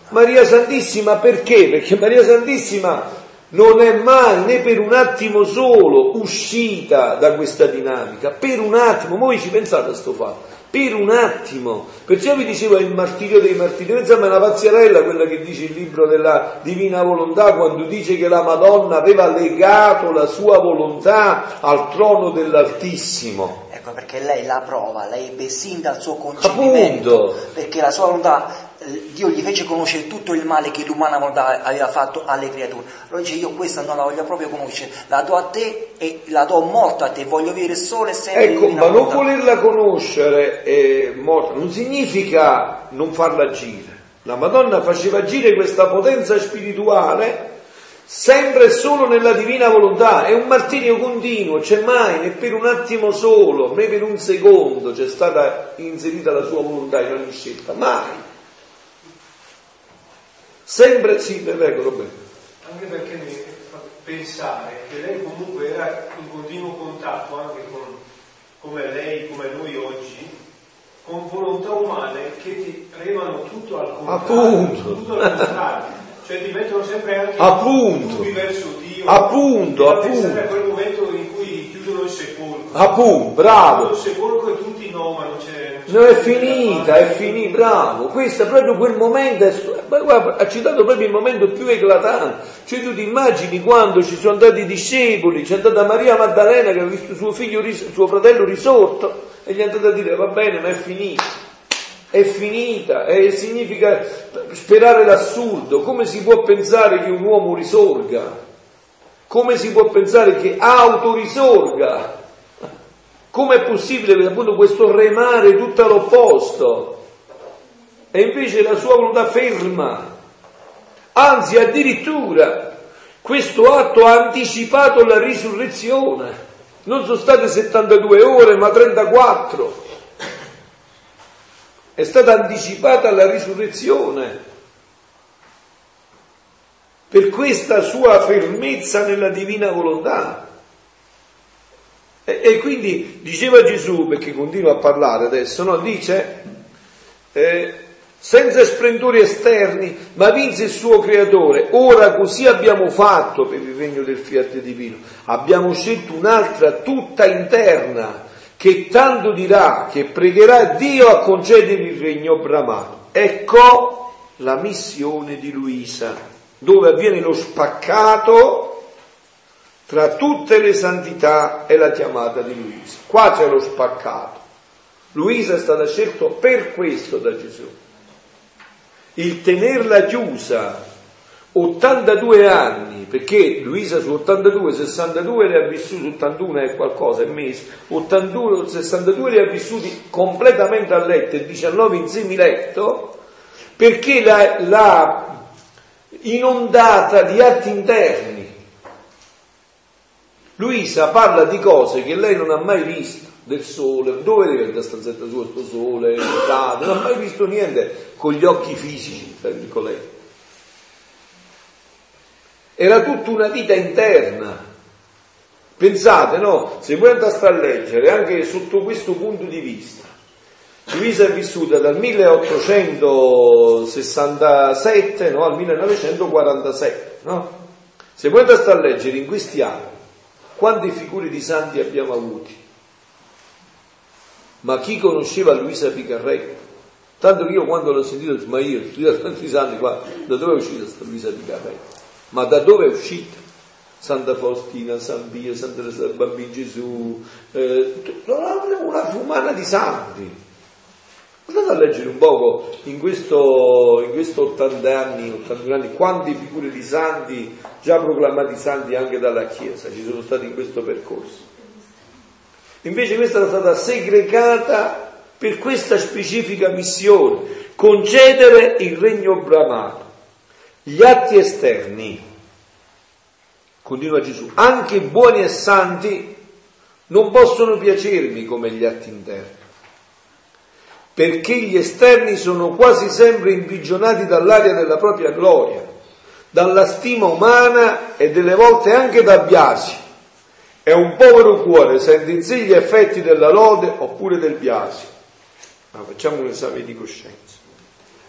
Maria Santissima perché? Perché Maria Santissima non è mai né per un attimo solo uscita da questa dinamica, per un attimo, voi ci pensate a questo fatto, per un attimo, perciò vi dicevo il martirio dei martiri, insomma è una pazzerella quella che dice il libro della Divina Volontà quando dice che la Madonna aveva legato la sua volontà al trono dell'Altissimo. Ecco perché lei la prova, lei ebbe sin dal suo concepimento, Appunto. perché la sua volontà Dio gli fece conoscere tutto il male che l'umana volontà aveva fatto alle creature. Allora dice io questa non la voglio proprio conoscere, la do a te e la do morta a te, voglio avere solo e sempre Ecco, ma non volerla conoscere eh, morta non significa non farla agire. La Madonna faceva agire questa potenza spirituale sempre e solo nella divina volontà, è un martirio continuo, c'è mai, né per un attimo solo, né per un secondo c'è stata inserita la sua volontà in ogni scelta, mai. Sempre sì, prego Roberto. Anche perché mi fa pensare che lei comunque era in continuo contatto anche con, come lei, come noi oggi, con volontà umane che ti remano tutto al contrario. Appunto. Tutto al contrario. Cioè ti mettono sempre anche appunto. verso Dio. Appunto, appunto. a quel momento in cui chiudono il sepolcro. Appunto, bravo. Il sepolcro e tutti nomano, c'è No, è finita, è finita, bravo. Questo è proprio quel momento, guarda, ha citato proprio il momento più eclatante. Cioè tu ti immagini quando ci sono andati i discepoli, c'è andata Maria Maddalena che ha visto suo figlio, suo fratello risorto e gli è andata a dire va bene, ma è finita. È finita, e significa sperare l'assurdo. Come si può pensare che un uomo risorga? Come si può pensare che autorisorga? Com'è possibile appunto questo remare tutto all'opposto? E invece la sua volontà ferma. Anzi, addirittura questo atto ha anticipato la risurrezione. Non sono state 72 ore, ma 34. È stata anticipata la risurrezione per questa sua fermezza nella divina volontà. E, e, quindi diceva Gesù, perché continua a parlare adesso, no? dice, eh, senza splendori esterni, ma vinse il suo creatore. Ora così abbiamo fatto per il regno del fiat divino. Abbiamo scelto un'altra tutta interna, che tanto dirà che pregherà Dio a concedergli il regno bramato. Ecco la missione di Luisa, dove avviene lo spaccato tra tutte le santità è la chiamata di Luisa. Qua c'è lo spaccato. Luisa è stata scelta per questo da Gesù. Il tenerla chiusa 82 anni, perché Luisa su 82, 62 le ha vissute, 81 è qualcosa, è mesi, 81, 62 le ha vissuti completamente a letto e 19 in semiletto, perché l'ha inondata di atti interni Luisa parla di cose che lei non ha mai visto, del sole, dove deve andare stanzetta sua sto sole, non ha mai visto niente con gli occhi fisici, tra virgolette. Era tutta una vita interna. Pensate, no? Se voi andate a leggere anche sotto questo punto di vista, Luisa è vissuta dal 1867 no? al 1947, no? Se voi andate a leggere in questi anni, quante figure di santi abbiamo avuti? Ma chi conosceva Luisa Picarretto? Tanto che io quando l'ho sentito, ma io ho studiato tanti santi qua, da dove è uscita questa Luisa Picarretto? Ma da dove è uscita? Santa Faustina, San Pio, Santa Teresa del Bambino Gesù, eh, una fumana di santi. Andate a leggere un poco in questo 80 anni, 81 anni, quante figure di santi, già proclamati santi anche dalla Chiesa, ci sono stati in questo percorso. Invece questa era stata segregata per questa specifica missione, concedere il regno bramato. Gli atti esterni, continua Gesù, anche buoni e santi, non possono piacermi come gli atti interni perché gli esterni sono quasi sempre imprigionati dall'aria della propria gloria, dalla stima umana e delle volte anche da biasi. È un povero cuore sente in sé gli effetti della lode oppure del biasi. Ma facciamo un esame di coscienza,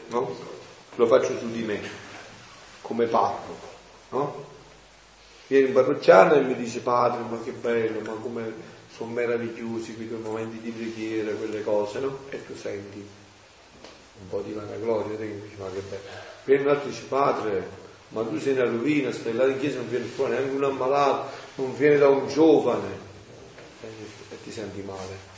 no? Lo faccio su di me, come parlo, no? Viene un parrocchiano e mi dice padre, ma che bello, ma come sono meravigliosi quei momenti di preghiera, quelle cose, no? E tu senti un po' di vanagloria, te che dici, ma che bello. Viene un altro e dice, padre, ma tu sei una rovina, stai là in chiesa, non viene fuori neanche un ammalato, non viene da un giovane, e ti senti male.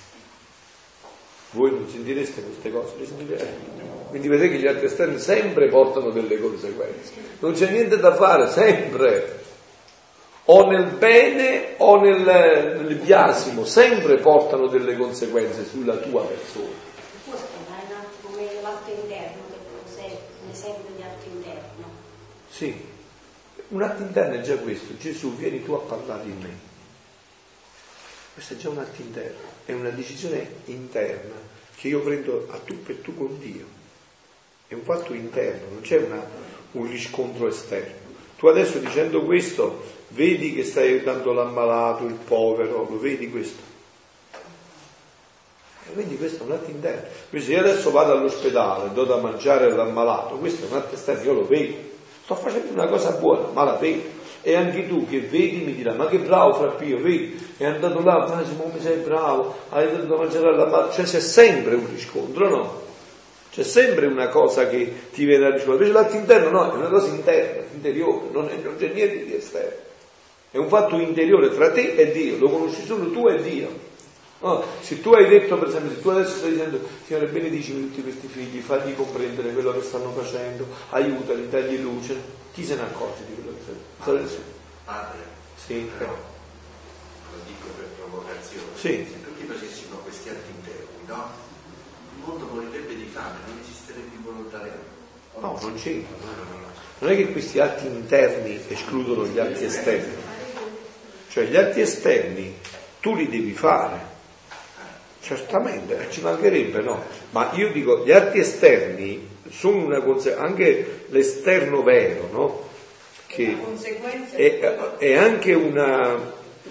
Voi non sentireste queste cose, le sentirete. Quindi vedete che gli altri esterni sempre portano delle conseguenze. Non c'è niente da fare, sempre o nel bene o nel, nel biasimo, sempre portano delle conseguenze sulla tua persona. Può spiegare un attimo come l'atto interno, che è un esempio di atto interno? Sì, un atto interno è già questo, Gesù vieni tu a parlare in me. Questo è già un atto interno, è una decisione interna che io prendo a tu per tu con Dio. È un fatto interno, non c'è una, un riscontro esterno. Tu adesso dicendo questo vedi che stai aiutando l'ammalato, il povero, lo vedi questo? E quindi questo è un atto interno. Quindi se io adesso vado all'ospedale, do da mangiare all'ammalato, questo è un atto esterno, io lo vedo. Sto facendo una cosa buona, ma la vedo. E anche tu che vedi mi dirai, ma che bravo Frappio, vedi, è andato là, ma mi sei bravo, hai dato da mangiare all'ammalato. Cioè c'è sempre un riscontro, no? C'è sempre una cosa che ti viene a riscontro. Invece l'atto interno no, è una cosa interna, interiore, non, è, non c'è niente di esterno. È un fatto interiore tra te e Dio, lo conosci solo tu e Dio. No, se tu hai detto, per esempio, se tu adesso stai dicendo, Signore, benedicimi tutti questi figli, fagli comprendere quello che stanno facendo, aiutali, dagli luce, chi se ne accorge di quello che stai facendo? Padre, sì, però, lo dico per provocazione, sì. se tutti facessimo questi atti interni, no? Mondo morirebbe di fame, non esisterebbe il volontariato. No, non c'entra, no, no, no. Non è che questi atti interni escludono gli atti esterni. Cioè gli atti esterni tu li devi fare, certamente, eh, ci mancherebbe no, ma io dico gli atti esterni sono una conseguenza, anche l'esterno vero, no? Che è, è anche una,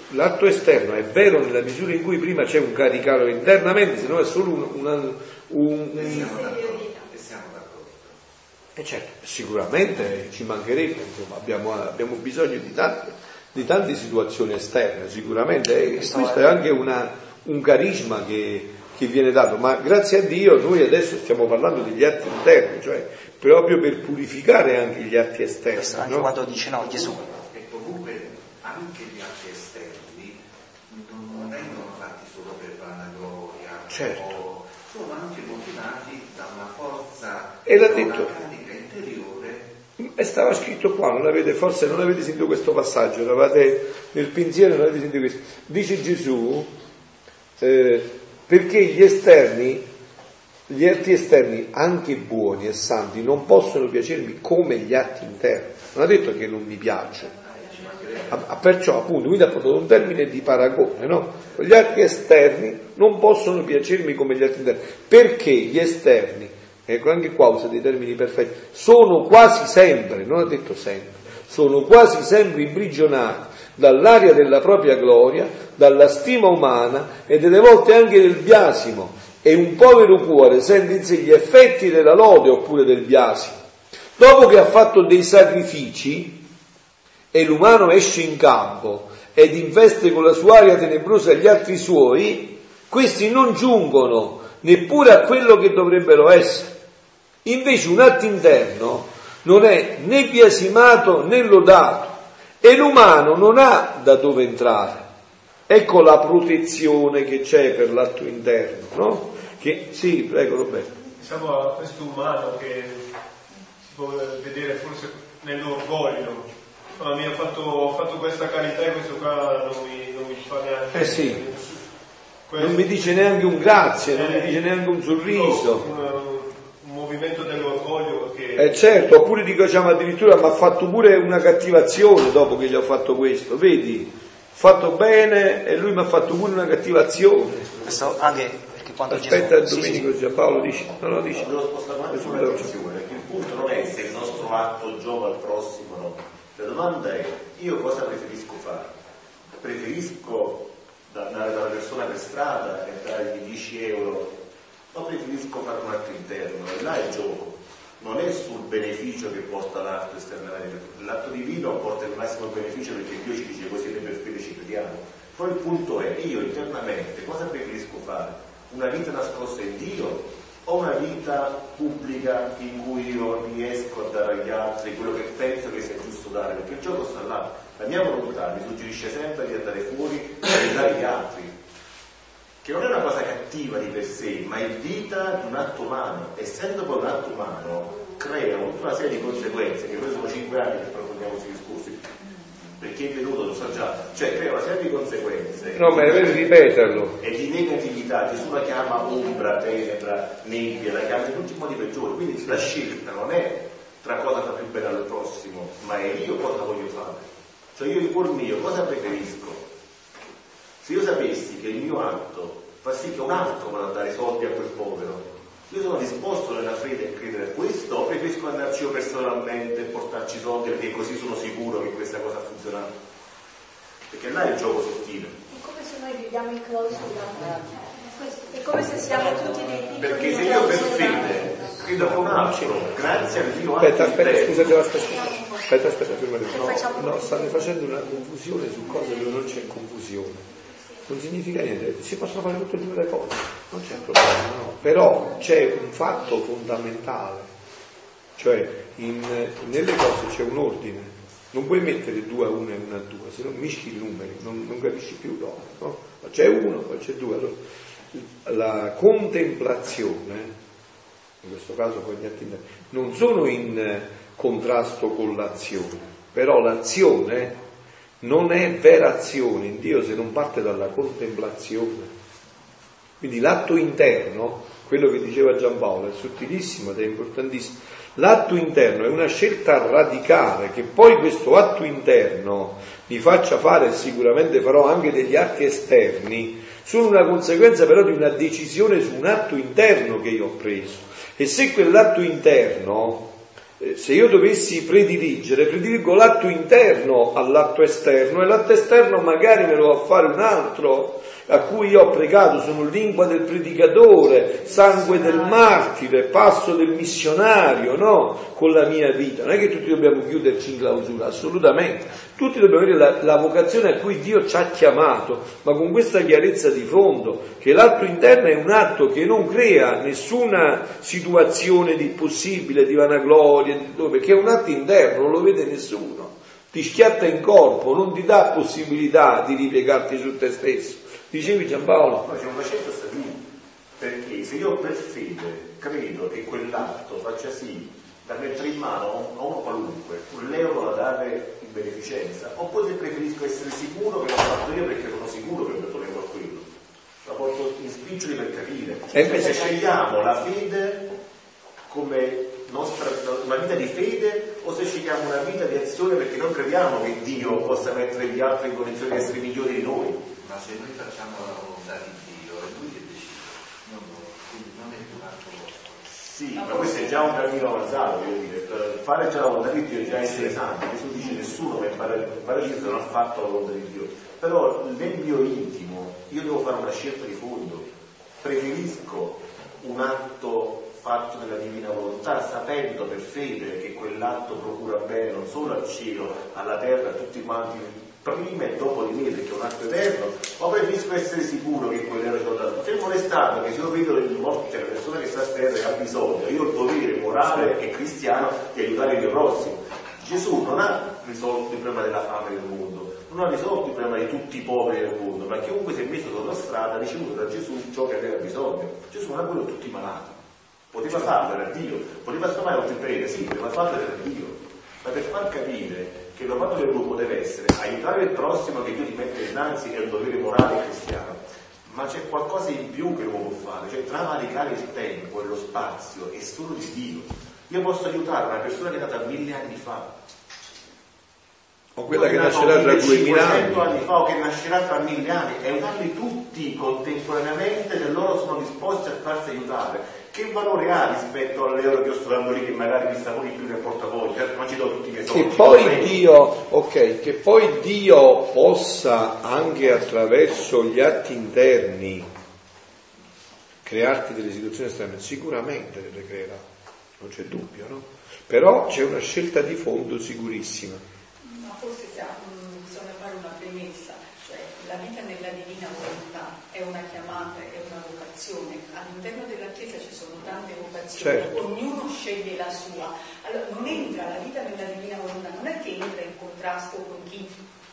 l'atto esterno è vero nella misura in cui prima c'è un caricato internamente, se no è solo un... Una, un, un... E certo, sicuramente ci mancherebbe, insomma, abbiamo, abbiamo bisogno di tante di tante situazioni esterne, sicuramente, e questo è anche una, un carisma che, che, viene dato, ma grazie a Dio noi adesso stiamo parlando degli atti interni, cioè proprio per purificare anche gli atti esterni. Questo anche no? quando dice no Gesù. E comunque anche gli atti esterni non vengono fatti solo per vanagloria, certo. sono anche motivati da una forza e l'ha detto e stava scritto qua, non avete, forse non avete sentito questo passaggio, eravate nel pensiero, non avete sentito questo. Dice Gesù, eh, perché gli esterni, gli atti esterni, anche buoni e santi, non possono piacermi come gli atti interni. Non ha detto che non mi piacciono. Perciò appunto, quindi ha portato un termine di paragone, no? Gli atti esterni non possono piacermi come gli atti interni, perché gli esterni Ecco, anche qua usa dei termini perfetti. Sono quasi sempre, non ha detto sempre, sono quasi sempre imprigionati dall'aria della propria gloria, dalla stima umana e delle volte anche del biasimo. E un povero cuore sente in sé gli effetti della lode oppure del biasimo. Dopo che ha fatto dei sacrifici e l'umano esce in campo ed investe con la sua aria tenebrosa gli altri suoi, questi non giungono neppure a quello che dovrebbero essere. Invece un atto interno non è né biasimato né lodato e l'umano non ha da dove entrare. Ecco la protezione che c'è per l'atto interno, no? Che, sì, prego Roberto. Diciamo a questo umano che si può vedere forse nell'orgoglio. No, mi ha fatto, ho fatto questa carità e questo qua non mi, non mi fa neanche. Eh sì. non mi dice neanche un grazie, non mi dice neanche un sorriso. Un, un movimento dell'orgoglio che... Eh certo, oppure diciamo addirittura mi ha fatto pure una cattivazione dopo che gli ho fatto questo, vedi? Fatto bene e lui mi ha fatto pure una cattivazione. Questo anche perché quando Aspetta Gesù... Domenico, sì, sì. Paolo dici, no, no. Devo spostare un attimo l'attenzione, il punto non è se il nostro atto giova al prossimo no. La domanda è, io cosa preferisco fare? Preferisco andare dalla persona per strada e dargli 10 euro o preferisco fare un atto interno? E là è gioco, non è sul beneficio che porta l'atto esternamente, l'atto divino porta il massimo beneficio perché Dio ci dice così noi per fede ci crediamo. Poi il punto è, io internamente cosa preferisco fare? Una vita nascosta in Dio o una vita pubblica in cui io riesco a dare agli altri quello che penso che sia giusto dare? Perché il gioco sta là. La mia volontà mi suggerisce sempre di andare fuori e dare agli altri, che non è una cosa cattiva di per sé, ma è vita di un atto umano. Essendo poi un atto umano, crea tutta una serie di conseguenze, che noi sono cinque anni che approfondiamo questi discorsi, perché è venuto lo sa già, cioè crea una serie di conseguenze. No, ma è vero ripeterlo. E di negatività, Gesù la chiama ombra, tenebra, nebbia, la chiama in tutti i modi peggiori, quindi la scelta non è tra cosa fa più bene al prossimo, ma è io cosa voglio fare. Cioè io in cuor mio cosa preferisco? Se io sapessi che il mio atto fa sì che un altro vada a dare soldi a quel povero, io sono disposto nella fede a credere a questo o preferisco andarci io personalmente e portarci soldi perché così sono sicuro che questa cosa ha funzionato? Perché là è il gioco sottile. È come se noi viviamo in clausura. È come se siamo tutti dei piccoli Perché se io per fede credo che un altro, grazie al Dio Aspetta, aspetta, scusa, devo aspettare. Aspetta, aspetta, prima di no, no, state facendo una confusione su cose dove non c'è confusione. Non significa niente, si possono fare tutte e due le cose, non c'è problema, no. Però c'è un fatto fondamentale, cioè in, nelle cose c'è un ordine. Non puoi mettere 2 a 1 e 1 a 2, se no mischi i numeri, non, non capisci più dopo. No? C'è uno, poi c'è due. Allora, la contemplazione, in questo caso poi gli atti non sono in contrasto con l'azione, però l'azione non è vera azione in Dio se non parte dalla contemplazione. Quindi l'atto interno, quello che diceva Giampaolo, è sottilissimo ed è importantissimo. L'atto interno è una scelta radicale che poi questo atto interno mi faccia fare, sicuramente farò anche degli atti esterni, sono una conseguenza però di una decisione su un atto interno che io ho preso. E se quell'atto interno se io dovessi prediligere, prediligo l'atto interno all'atto esterno e l'atto esterno magari me lo va a fare un altro a cui io ho pregato, sono lingua del predicatore, sangue del martire, passo del missionario, no? Con la mia vita. Non è che tutti dobbiamo chiuderci in clausura, assolutamente. Tutti dobbiamo avere la, la vocazione a cui Dio ci ha chiamato, ma con questa chiarezza di fondo, che l'atto interno è un atto che non crea nessuna situazione di possibile, di vanagloria, perché è un atto interno, non lo vede nessuno. Ti schiatta in corpo, non ti dà possibilità di ripiegarti su te stesso. Dicevi Giampaolo? No, c'è un sta lì, perché se io per fede credo che quell'atto faccia sì da mettere in mano a uno qualunque un euro da dare in beneficenza, oppure preferisco essere sicuro che l'ho fatto io perché sono sicuro che ho dato l'euro a quello. La porto in spiccioli per capire. Cioè, se scegliamo la fede come nostra, una vita di fede o se scegliamo una vita di azione perché non crediamo che Dio possa mettere gli altri in condizione di essere migliori di noi ma se noi facciamo la volontà di Dio è lui che decide, non noi, quindi non è un atto vostro. Sì, ma questo è già un cammino avanzato, voglio dire, per fare già la volontà di Dio è già essere santi, Gesù dice nessuno per fare il paradiso non ha fatto la volontà di Dio, però nel mio intimo io devo fare una scelta di fondo, preferisco un atto fatto nella divina volontà, sapendo per fede che quell'atto procura bene non solo al cielo, alla terra, a tutti quanti prima e dopo di me perché è un atto eterno, o preferisco essere sicuro che quell'ero ci ho dato. Fermo restando che se io vedo il morto, cioè la persona che sta a terra e ha bisogno, io ho il dovere morale e cristiano di aiutare il mio prossimo. Gesù non ha risolto il problema della fame del mondo, non ha risolto il problema di tutti i poveri del mondo, ma chiunque si è messo sulla strada ha ricevuto da Gesù ciò che aveva bisogno. Gesù non ha quello tutti i malati. Poteva farlo, era Dio. Poteva sfamare oltre prete, sì, poteva farlo, era Dio. Ma per far capire che il del gruppo deve essere aiutare il prossimo che Dio ti mette innanzi è un dovere morale cristiano, ma c'è qualcosa in più che l'uomo può fare, cioè travalicare il tempo e lo spazio è solo di Dio. Io posso aiutare una persona che è nata mille anni fa, o quella che nascerà tra duemila anni. anni fa o che nascerà tra mille anni e aiutarli tutti contemporaneamente se loro sono disposti farsi aiutare che valore ha rispetto all'euro che io sto dando lì che magari mi sta con più nel portafoglio certo non ci do tutti i miei soldi che poi Dio ok che poi Dio possa anche attraverso gli atti interni crearti delle situazioni esterne sicuramente le creerà non c'è dubbio no? però c'è una scelta di fondo sicurissima forse bisogna fare una premessa, cioè la vita nella divina volontà è una vocazione. All'interno della Chiesa ci sono tante vocazioni, certo. ognuno sceglie la sua. Allora non entra la vita nella divina volontà, non è che entra in contrasto con chi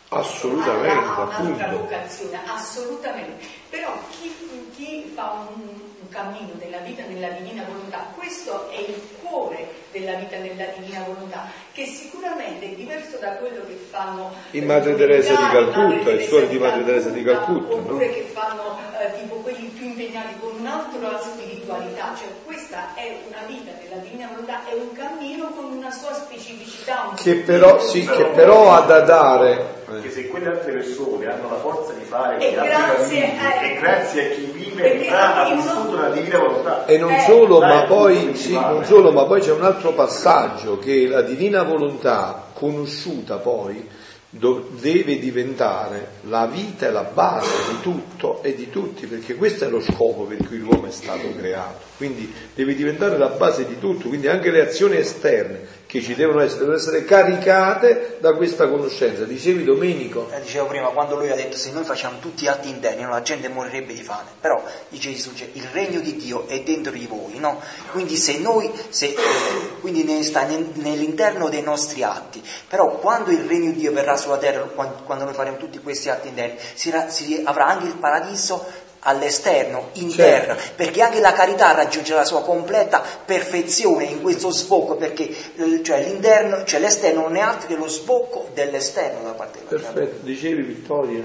assolutamente, ha, un'altra vocazione, assolutamente. Però chi, chi fa un, un cammino della vita nella divina volontà, questo è il cuore della vita nella divina volontà, che sicuramente è diverso da quello che fanno in Madre Teresa di Calcutta, i suoi di Madre Teresa di Calcutta, oppure no? che fanno eh, tipo quelli più impegnati con un'altra spiritualità, cioè questa è una vita della divina volontà, è un cammino con una sua specificità. Un che però, sì, che però ha da dare perché se quelle altre persone hanno la forza di fare e grazie, a, e grazie a chi vive ha vissuto la divina volontà. E non eh, solo ma poi sì, non solo ma poi c'è un altro passaggio che la divina volontà conosciuta poi deve diventare la vita e la base di tutto e di tutti, perché questo è lo scopo per cui l'uomo è stato creato. Quindi deve diventare la base di tutto, quindi anche le azioni esterne che ci devono essere, devono essere caricate da questa conoscenza. Dicevi Domenico? Eh, dicevo prima, quando lui ha detto se noi facciamo tutti atti interni, la gente morirebbe di fame, però dice Gesù, il regno di Dio è dentro di voi, no? Quindi se noi, se, eh, quindi ne sta nell'interno dei nostri atti, però quando il regno di Dio verrà sulla terra, quando, quando noi faremo tutti questi atti interni, si, si avrà anche il paradiso all'esterno, in certo. terra, perché anche la carità raggiunge la sua completa perfezione in questo sbocco, perché cioè, l'interno, cioè l'esterno non è altro che lo sbocco dell'esterno da parte della Perfetto, carità. dicevi Vittoria.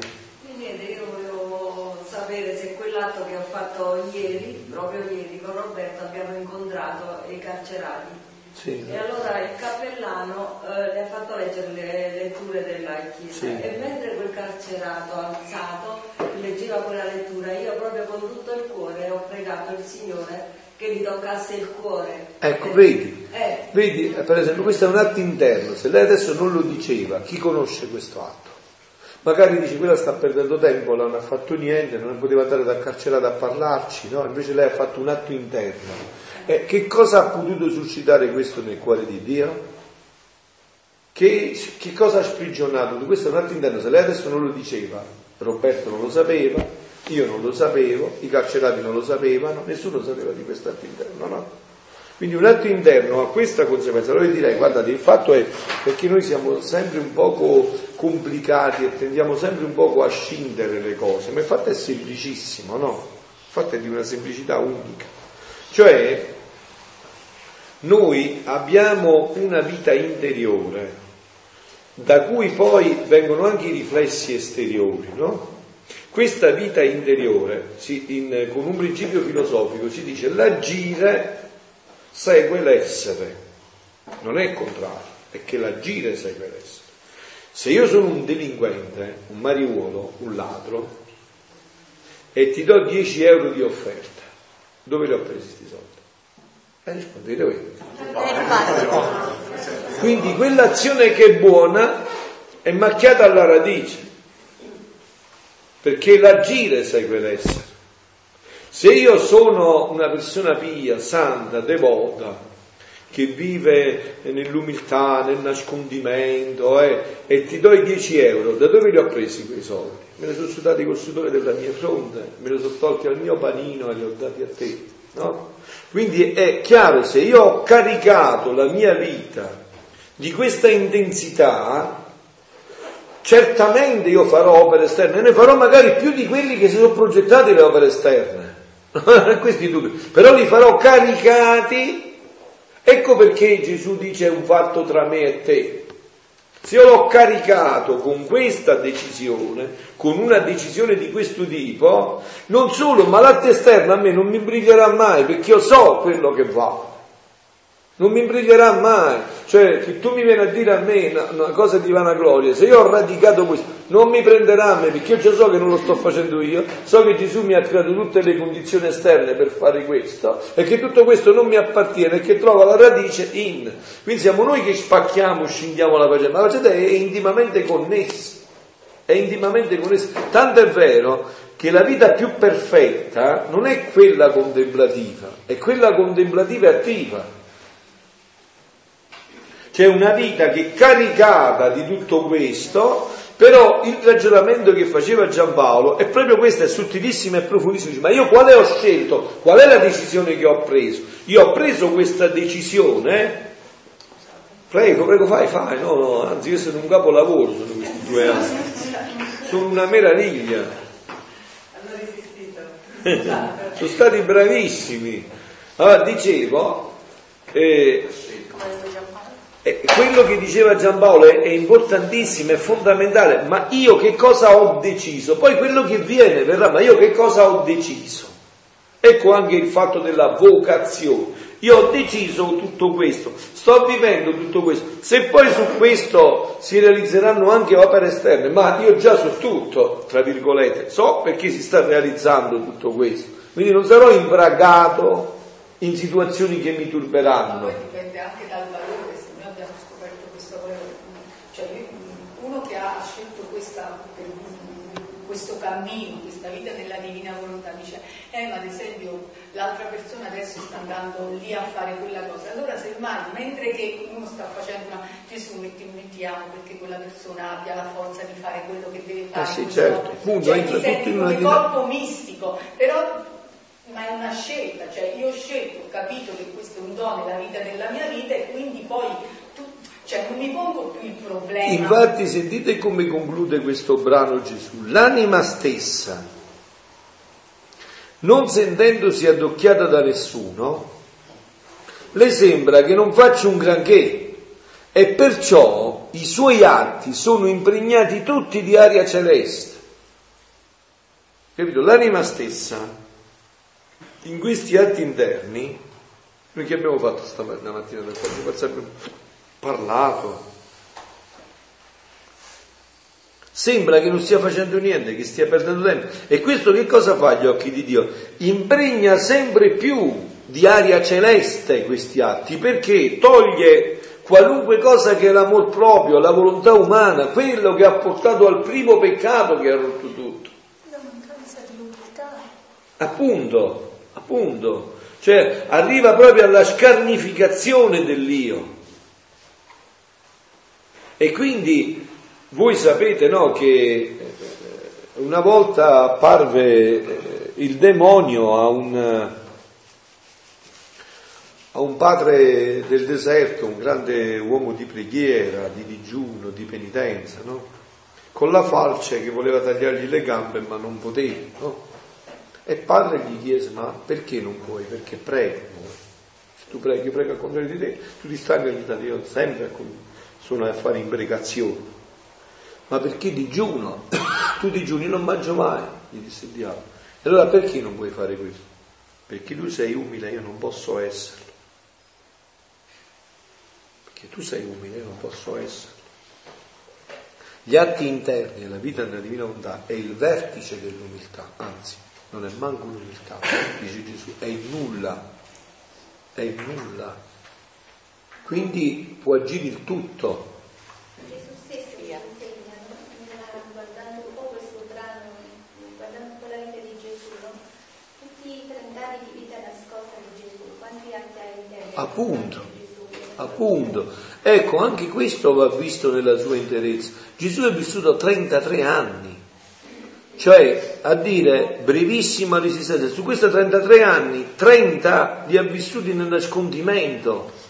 Niente, io volevo sapere se quell'atto che ho fatto ieri, proprio ieri con Roberto, abbiamo incontrato i carcerati. Sì. E allora il cappellano eh, le ha fatto leggere le letture della Chiesa sì. e mentre quel carcerato alzato leggeva quella lettura, io proprio con tutto il cuore ho pregato il Signore che gli toccasse il cuore. Ecco, vedi, eh. vedi, eh, per esempio, questo è un atto interno, se lei adesso non lo diceva, chi conosce questo atto? Magari dice quella sta perdendo tempo, non ha fatto niente, non poteva andare dal carcerato a parlarci, no? Invece lei ha fatto un atto interno. Eh, che cosa ha potuto suscitare questo nel cuore di Dio? Che, che cosa ha sprigionato? Questo è un atto interno, se lei adesso non lo diceva, Roberto non lo sapeva, io non lo sapevo, i carcerati non lo sapevano, nessuno sapeva di questo atto interno, no? Quindi un atto interno ha questa conseguenza. Allora io direi, guardate, il fatto è perché noi siamo sempre un poco complicati e tendiamo sempre un poco a scindere le cose, ma il fatto è semplicissimo, no? Il fatto è di una semplicità unica. Cioè, noi abbiamo una vita interiore da cui poi vengono anche i riflessi esteriori, no? Questa vita interiore, in, con un principio filosofico, si dice l'agire segue l'essere, non è il contrario, è che l'agire segue l'essere. Se io sono un delinquente, un mariuolo, un ladro, e ti do 10 euro di offerta, dove li ho presi questi soldi? E rispondete voi. Quindi quell'azione che è buona è macchiata alla radice, perché l'agire segue l'essere. Se io sono una persona pia, santa, devota, che vive nell'umiltà, nel nascondimento eh, e ti do i 10 euro, da dove li ho presi quei soldi? Me li sono sudati col sudore della mia fronte, me li sono tolti al mio panino e li ho dati a te. No? Quindi è chiaro, se io ho caricato la mia vita di questa intensità, certamente io farò opere esterne, ne farò magari più di quelli che si sono progettati le opere esterne. Questi dubbi. Però li farò caricati. Ecco perché Gesù dice è un fatto tra me e te. Se io l'ho caricato con questa decisione, con una decisione di questo tipo, non solo, ma l'atto esterno a me non mi brillerà mai perché io so quello che va non mi brillerà mai. Cioè, che tu mi vieni a dire a me una, cosa di vanagloria, se io ho radicato questo, non mi prenderà a me, perché io già so che non lo sto facendo io, so che Gesù mi ha creato tutte le condizioni esterne per fare questo, e che tutto questo non mi appartiene e che trova la radice in. Quindi siamo noi che spacchiamo, scindiamo la faccenda, ma la faccenda è intimamente connessa. È intimamente connessa. Tanto è vero che la vita più perfetta non è quella contemplativa, è quella contemplativa attiva. C'è una vita che è caricata di tutto questo, però il ragionamento che faceva Giampaolo è proprio questo, è sottilissimo e profondissimo. Ma io quale ho scelto? Qual è la decisione che ho preso? Io ho preso questa decisione, prego, prego, fai, fai, no, no, anzi io sono un capolavoro, sono questi due anni, sono una meraviglia. sono stati bravissimi. Allora, dicevo, eh, quello che diceva Giampaolo è, è importantissimo, è fondamentale, ma io che cosa ho deciso? Poi quello che viene verrà, ma io che cosa ho deciso? Ecco anche il fatto della vocazione. Io ho deciso tutto questo, sto vivendo tutto questo. Se poi su questo si realizzeranno anche opere esterne, ma io già so tutto, tra virgolette, so perché si sta realizzando tutto questo. Quindi non sarò imbragato in situazioni che mi turberanno. Poi dipende anche dal valore ha scelto questa, questo cammino, questa vita nella divina volontà, dice, eh ma ad esempio l'altra persona adesso sta andando lì a fare quella cosa, allora semmai mentre che uno sta facendo una Gesù metti, mettiamo perché quella persona abbia la forza di fare quello che deve fare, eh sì, certo, appunto, cioè, ti senti come corpo mistico, però ma è una scelta, cioè io ho scelto, ho capito che questo è un dono nella vita della mia vita e quindi poi cioè non mi pongo più il problema. Infatti sentite come conclude questo brano Gesù. L'anima stessa, non sentendosi addocchiata da nessuno, le sembra che non faccia un granché e perciò i suoi atti sono impregnati tutti di aria celeste. Capito? L'anima stessa, in questi atti interni, noi che abbiamo fatto stamattina qua? Parlato. Sembra che non stia facendo niente, che stia perdendo tempo. E questo che cosa fa agli occhi di Dio? Impregna sempre più di aria celeste questi atti, perché toglie qualunque cosa che è l'amor proprio, la volontà umana, quello che ha portato al primo peccato che ha rotto tutto. La mancanza di umiltà. Appunto, appunto. Cioè arriva proprio alla scarnificazione dell'io. E quindi voi sapete no, che eh, una volta apparve eh, il demonio a un, a un padre del deserto, un grande uomo di preghiera, di digiuno, di penitenza, no? con la falce che voleva tagliargli le gambe ma non poteva. No? E padre gli chiese, ma perché non puoi? Perché prego. Se tu preghi, prega con di te, tu ti stai di Dio sempre con lui sono a fare imprecazioni. Ma perché digiuno? tu digiuni, non mangio mai, gli disse il diavolo. E allora perché non vuoi fare questo? Perché tu sei umile, io non posso esserlo. Perché tu sei umile, io non posso esserlo. Gli atti interni e la vita nella divina volontà è il vertice dell'umiltà, anzi, non è manco l'umiltà, dice Gesù, è il nulla, è il nulla. Quindi può agire il tutto. Gesù stesso ci insegna, guardando un po' questo brano, guardando un po' la vita di Gesù, no? tutti i trent'anni di vita nascosta di Gesù, quanti anni ha in Appunto, appunto. Ecco, anche questo va visto nella sua interezza. Gesù è vissuto 33 anni, cioè a dire brevissima resistenza. Su questi 33 anni, 30 li ha vissuti nel nascondimento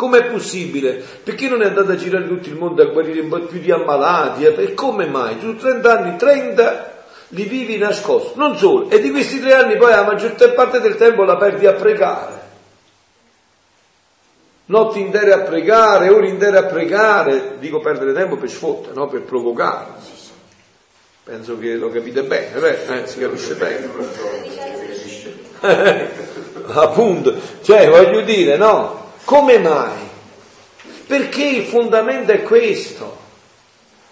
Com'è possibile? Perché non è andato a girare tutto il mondo a guarire un po' più di ammalati? E come mai? Tu 30 anni, 30 li vivi nascosti, non solo, e di questi tre anni poi la maggior parte del tempo la perdi a pregare. notti intere a pregare, ore intere a pregare, dico perdere tempo per sfottere, no? per provocare. Penso che lo capite bene, beh, eh, si capisce bene. Appunto, cioè voglio dire, no? Come mai? Perché il fondamento è questo.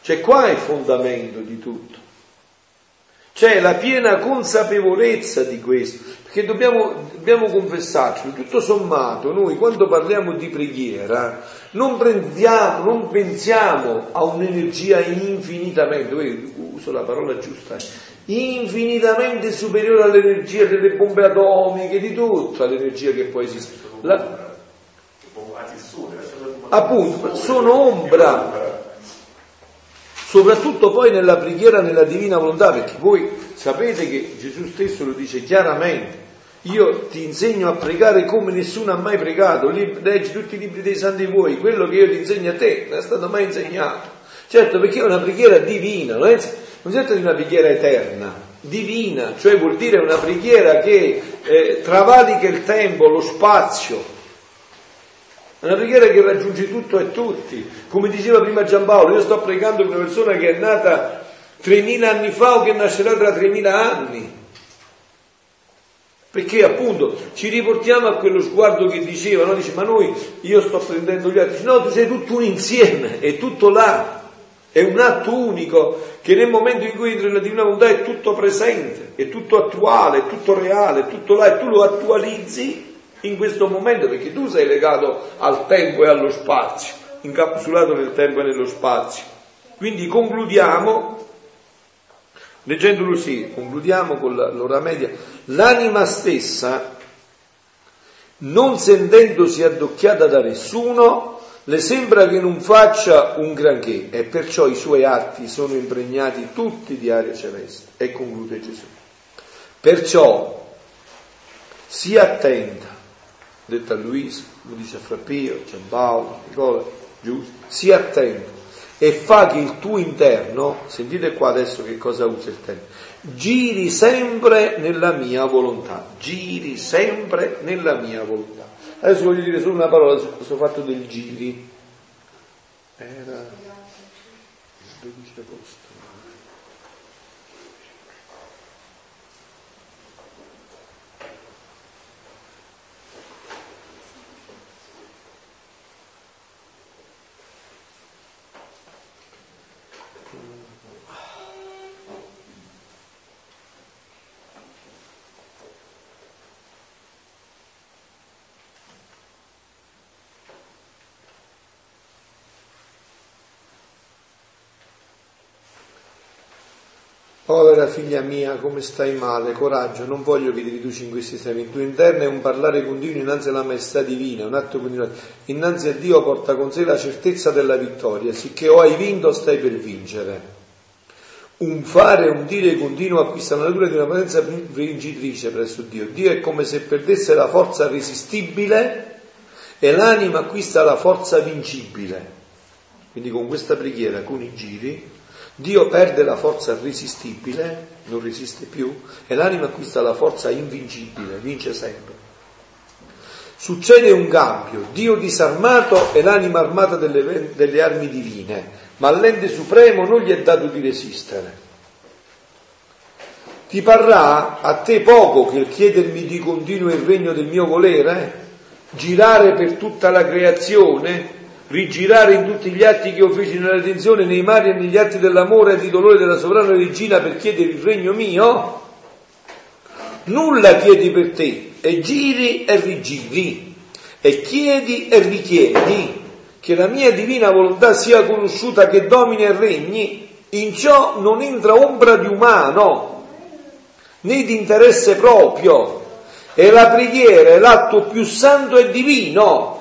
Cioè qua è il fondamento di tutto. C'è la piena consapevolezza di questo, perché dobbiamo, dobbiamo confessarci, tutto sommato noi quando parliamo di preghiera non, prendiamo, non pensiamo a un'energia infinitamente, uso la parola giusta, infinitamente superiore all'energia delle bombe atomiche, di tutto, all'energia che può esistere. La, appunto, sono ombra. Soprattutto poi nella preghiera nella divina volontà, perché voi sapete che Gesù stesso lo dice chiaramente, io ti insegno a pregare come nessuno ha mai pregato, leggi tutti i libri dei santi voi, quello che io ti insegno a te non è stato mai insegnato. Certo, perché è una preghiera divina, non, è, non si tratta di una preghiera eterna, divina, cioè vuol dire una preghiera che eh, travalica il tempo, lo spazio, è una preghiera che raggiunge tutto e tutti. Come diceva prima Giampaolo, io sto pregando per una persona che è nata 3.000 anni fa o che nascerà tra 3.000 anni. Perché appunto ci riportiamo a quello sguardo che diceva, no? dice ma noi, io sto prendendo gli altri, dice, no tu sei tutto un insieme, è tutto là, è un atto unico che nel momento in cui entri nella divina volontà è tutto presente, è tutto attuale, è tutto reale, è tutto là e tu lo attualizzi in questo momento perché tu sei legato al tempo e allo spazio, incapsulato nel tempo e nello spazio. Quindi concludiamo, leggendolo sì, concludiamo con l'ora media, l'anima stessa, non sentendosi addocchiata da nessuno, le sembra che non faccia un granché e perciò i suoi atti sono impregnati tutti di aria celeste. E conclude Gesù. Perciò sia attenta detta a Luisa, lo dice a Frappio, Giampaolo, Nicola, Giusto, sii attento e fa che il tuo interno, sentite qua adesso che cosa usa il termine, giri sempre nella mia volontà, giri sempre nella mia volontà. Adesso voglio dire solo una parola su questo fatto del giri. Era il 12 agosto. Povera figlia mia, come stai male? Coraggio, non voglio che ti riduci in questi estremi. Il tuo interno è un parlare continuo innanzi alla maestà divina, un atto continuo. Innanzi a Dio porta con sé la certezza della vittoria, sicché o hai vinto o stai per vincere. Un fare, un dire continuo acquista la natura di una potenza vincitrice presso Dio. Dio è come se perdesse la forza resistibile e l'anima acquista la forza vincibile. Quindi con questa preghiera, con i giri, Dio perde la forza irresistibile, non resiste più, e l'anima acquista la forza invincibile, vince sempre. Succede un cambio, Dio disarmato e l'anima armata delle, delle armi divine, ma all'ente supremo non gli è dato di resistere. Ti parrà a te poco che il chiedermi di continuo il regno del mio volere? Girare per tutta la creazione? Rigirare in tutti gli atti che io feci nella redenzione, nei mari e negli atti dell'amore e di dolore della sovrana regina per chiedere il regno mio? Nulla chiedi per te, e giri e rigiri, e chiedi e richiedi, che la mia divina volontà sia conosciuta, che domini e regni, in ciò non entra ombra di umano, né di interesse proprio, e la preghiera è l'atto più santo e divino,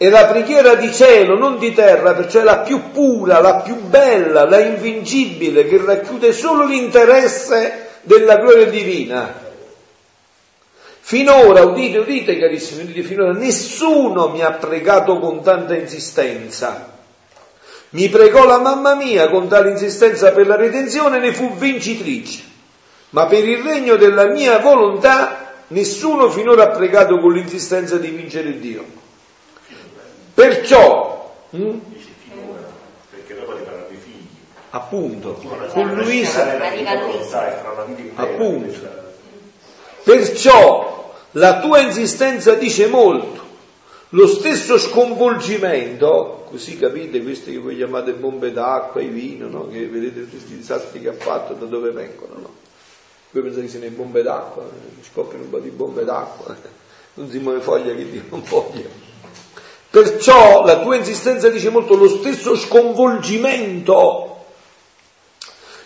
è la preghiera di cielo, non di terra, perciò è la più pura, la più bella, la invincibile, che racchiude solo l'interesse della gloria divina. Finora, udite, udite carissimi, udite, finora nessuno mi ha pregato con tanta insistenza. Mi pregò la mamma mia con tale insistenza per la redenzione, ne fu vincitrice. Ma per il regno della mia volontà Nessuno finora ha pregato con l'insistenza di vincere Dio. Perciò, hm? perché dopo ti faranno i figli. Appunto, con Luisa, appunto. Perciò la tua insistenza dice molto. Lo stesso sconvolgimento, così capite queste che voi chiamate bombe d'acqua, i vino, no? che vedete tutti questi disastri che ha fatto, da dove vengono. No? Voi pensate che siano bombe d'acqua, eh, scoppiano un po' di bombe d'acqua, non si muove foglia che Dio non voglia. Perciò la tua insistenza dice molto lo stesso sconvolgimento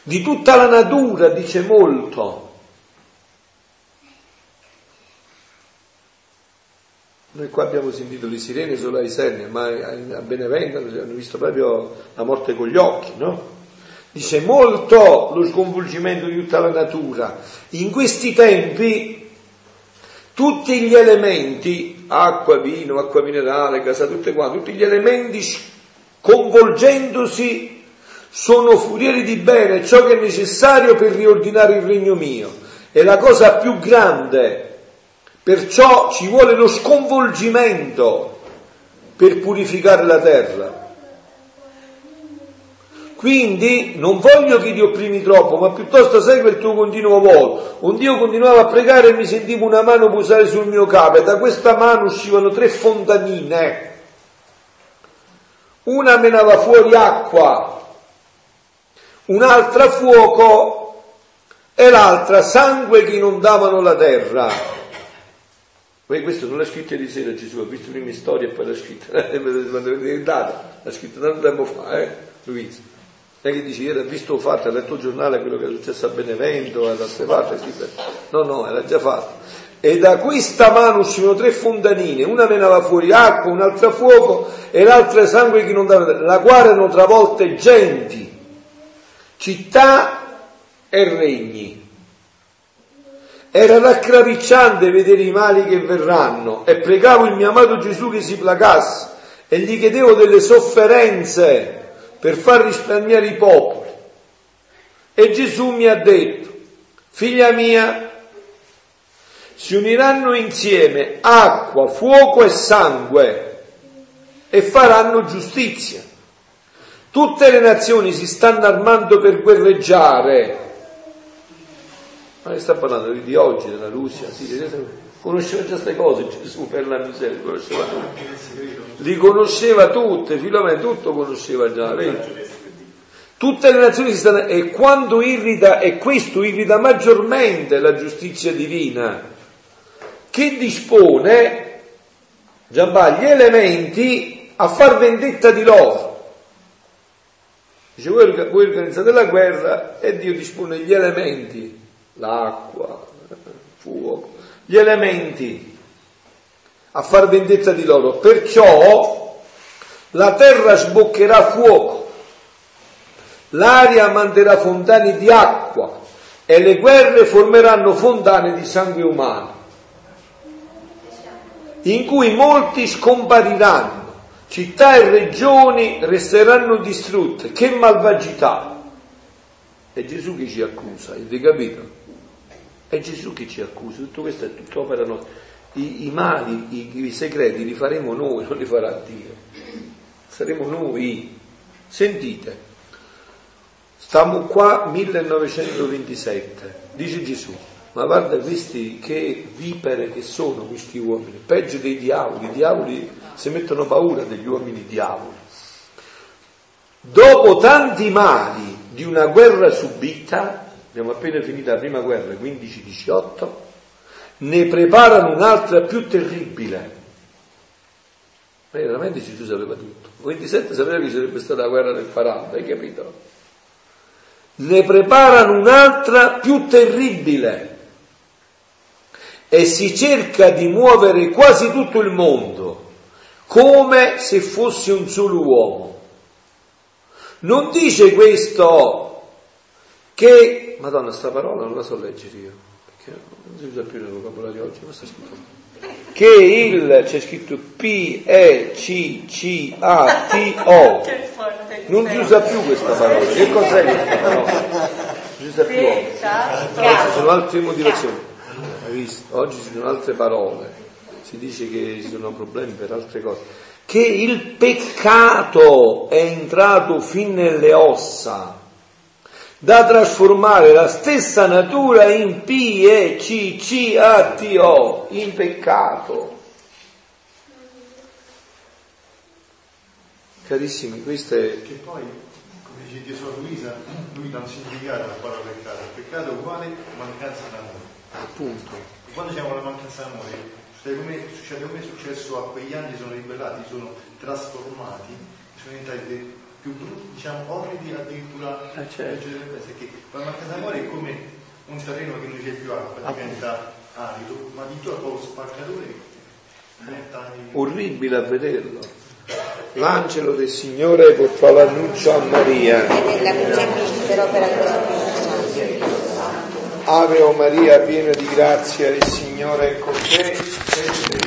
di tutta la natura dice molto. Noi qua abbiamo sentito le sirene solo ai Serni, ma a Benevento hanno visto proprio la morte con gli occhi, no? Dice molto lo sconvolgimento di tutta la natura. In questi tempi tutti gli elementi, acqua, vino, acqua minerale, casa, tutte qua, tutti gli elementi convolgendosi sono furieri di bene, ciò che è necessario per riordinare il regno mio. È la cosa più grande Perciò ci vuole lo sconvolgimento per purificare la terra. Quindi non voglio che ti opprimi troppo, ma piuttosto segui il tuo continuo volo. Un Dio continuava a pregare e mi sentivo una mano posare sul mio capo e da questa mano uscivano tre fontanine. Una menava fuori acqua, un'altra fuoco e l'altra sangue che inondavano la terra. Poi questo non l'ha scritto di sera Gesù, ha visto prima storia e poi l'ha scritta, quando è data, l'ha scritto tanto tempo fa, eh, Luisa. È che dici, era visto fatto, ha letto il giornale quello che è successo a Benevento, ad altre parti, no, no, era già fatto. E da questa mano uscivano tre fontanine, una venava fuori acqua, un'altra fuoco e l'altra sangue che non dava, la quale erano travolte genti, città e regni. Era raccapricciante vedere i mali che verranno e pregavo il mio amato Gesù che si placasse e gli chiedevo delle sofferenze per far risparmiare i popoli. E Gesù mi ha detto, figlia mia, si uniranno insieme acqua, fuoco e sangue e faranno giustizia. Tutte le nazioni si stanno armando per guerreggiare ma ne sta parlando di oggi, della Russia, sì, conosceva già queste cose Gesù per la miseria, conosceva tutte. Li conosceva tutte, Filomena tutto conosceva già, vedi? Tutte le nazioni si stanno... E quando irrita, e questo irrita maggiormente la giustizia divina, che dispone, Giambà, gli elementi a far vendetta di loro. Dice, voi, voi organizzate la guerra e Dio dispone gli elementi l'acqua, il fuoco, gli elementi a far vendetta di loro. Perciò la terra sboccherà fuoco, l'aria manderà fontane di acqua e le guerre formeranno fontane di sangue umano, in cui molti scompariranno, città e regioni resteranno distrutte. Che malvagità! È Gesù che ci accusa, avete capito? È Gesù che ci accusa, tutto questo è tutto opera nostra. I, i mali, i, i, segreti li faremo noi, non li farà Dio. Saremo noi. Sentite, stiamo qua 1927, dice Gesù, ma guarda questi che vipere che sono questi uomini, peggio dei diavoli, i diavoli si mettono paura degli uomini diavoli. Dopo tanti mali di una guerra subita, abbiamo appena finito la prima guerra, 15-18, ne preparano un'altra più terribile. Ma veramente Gesù sapeva tutto. 27 sapeva che sarebbe stata la guerra del 40, hai capito? Ne preparano un'altra più terribile e si cerca di muovere quasi tutto il mondo come se fosse un solo uomo. Non dice questo che Madonna, sta parola non la so leggere io, perché non si usa più nel vocabolario oggi, ma sta scritto. Che il, c'è scritto P-E-C-C-A-T-O. Non si usa più questa parola. Che cos'è questa parola? Non si usa più oggi. Ci sono altre motivazioni. Oggi ci sono altre parole, si dice che ci sono problemi per altre cose. Che il peccato è entrato fin nelle ossa, da trasformare la stessa natura in P, E, C, C, A, T, O, in peccato. Carissimi, questo è... Che poi, come dice Gesù a Luisa, lui dà un significato alla parola peccato. Il peccato è uguale mancanza d'amore. Appunto. Quando siamo alla mancanza d'amore, come, succede come è successo a quegli anni, sono ribellati, sono trasformati, sono diventati più brutti, diciamo, orridi addirittura ah, certo. perché la mancanza d'amore è come un terreno che non c'è più acqua, diventa arido, ma di tutto lo spacciatore diventa orribile a vederlo. L'angelo del Signore portò l'annuncio a Maria. Ave o Maria, piena di grazia, il Signore è con te.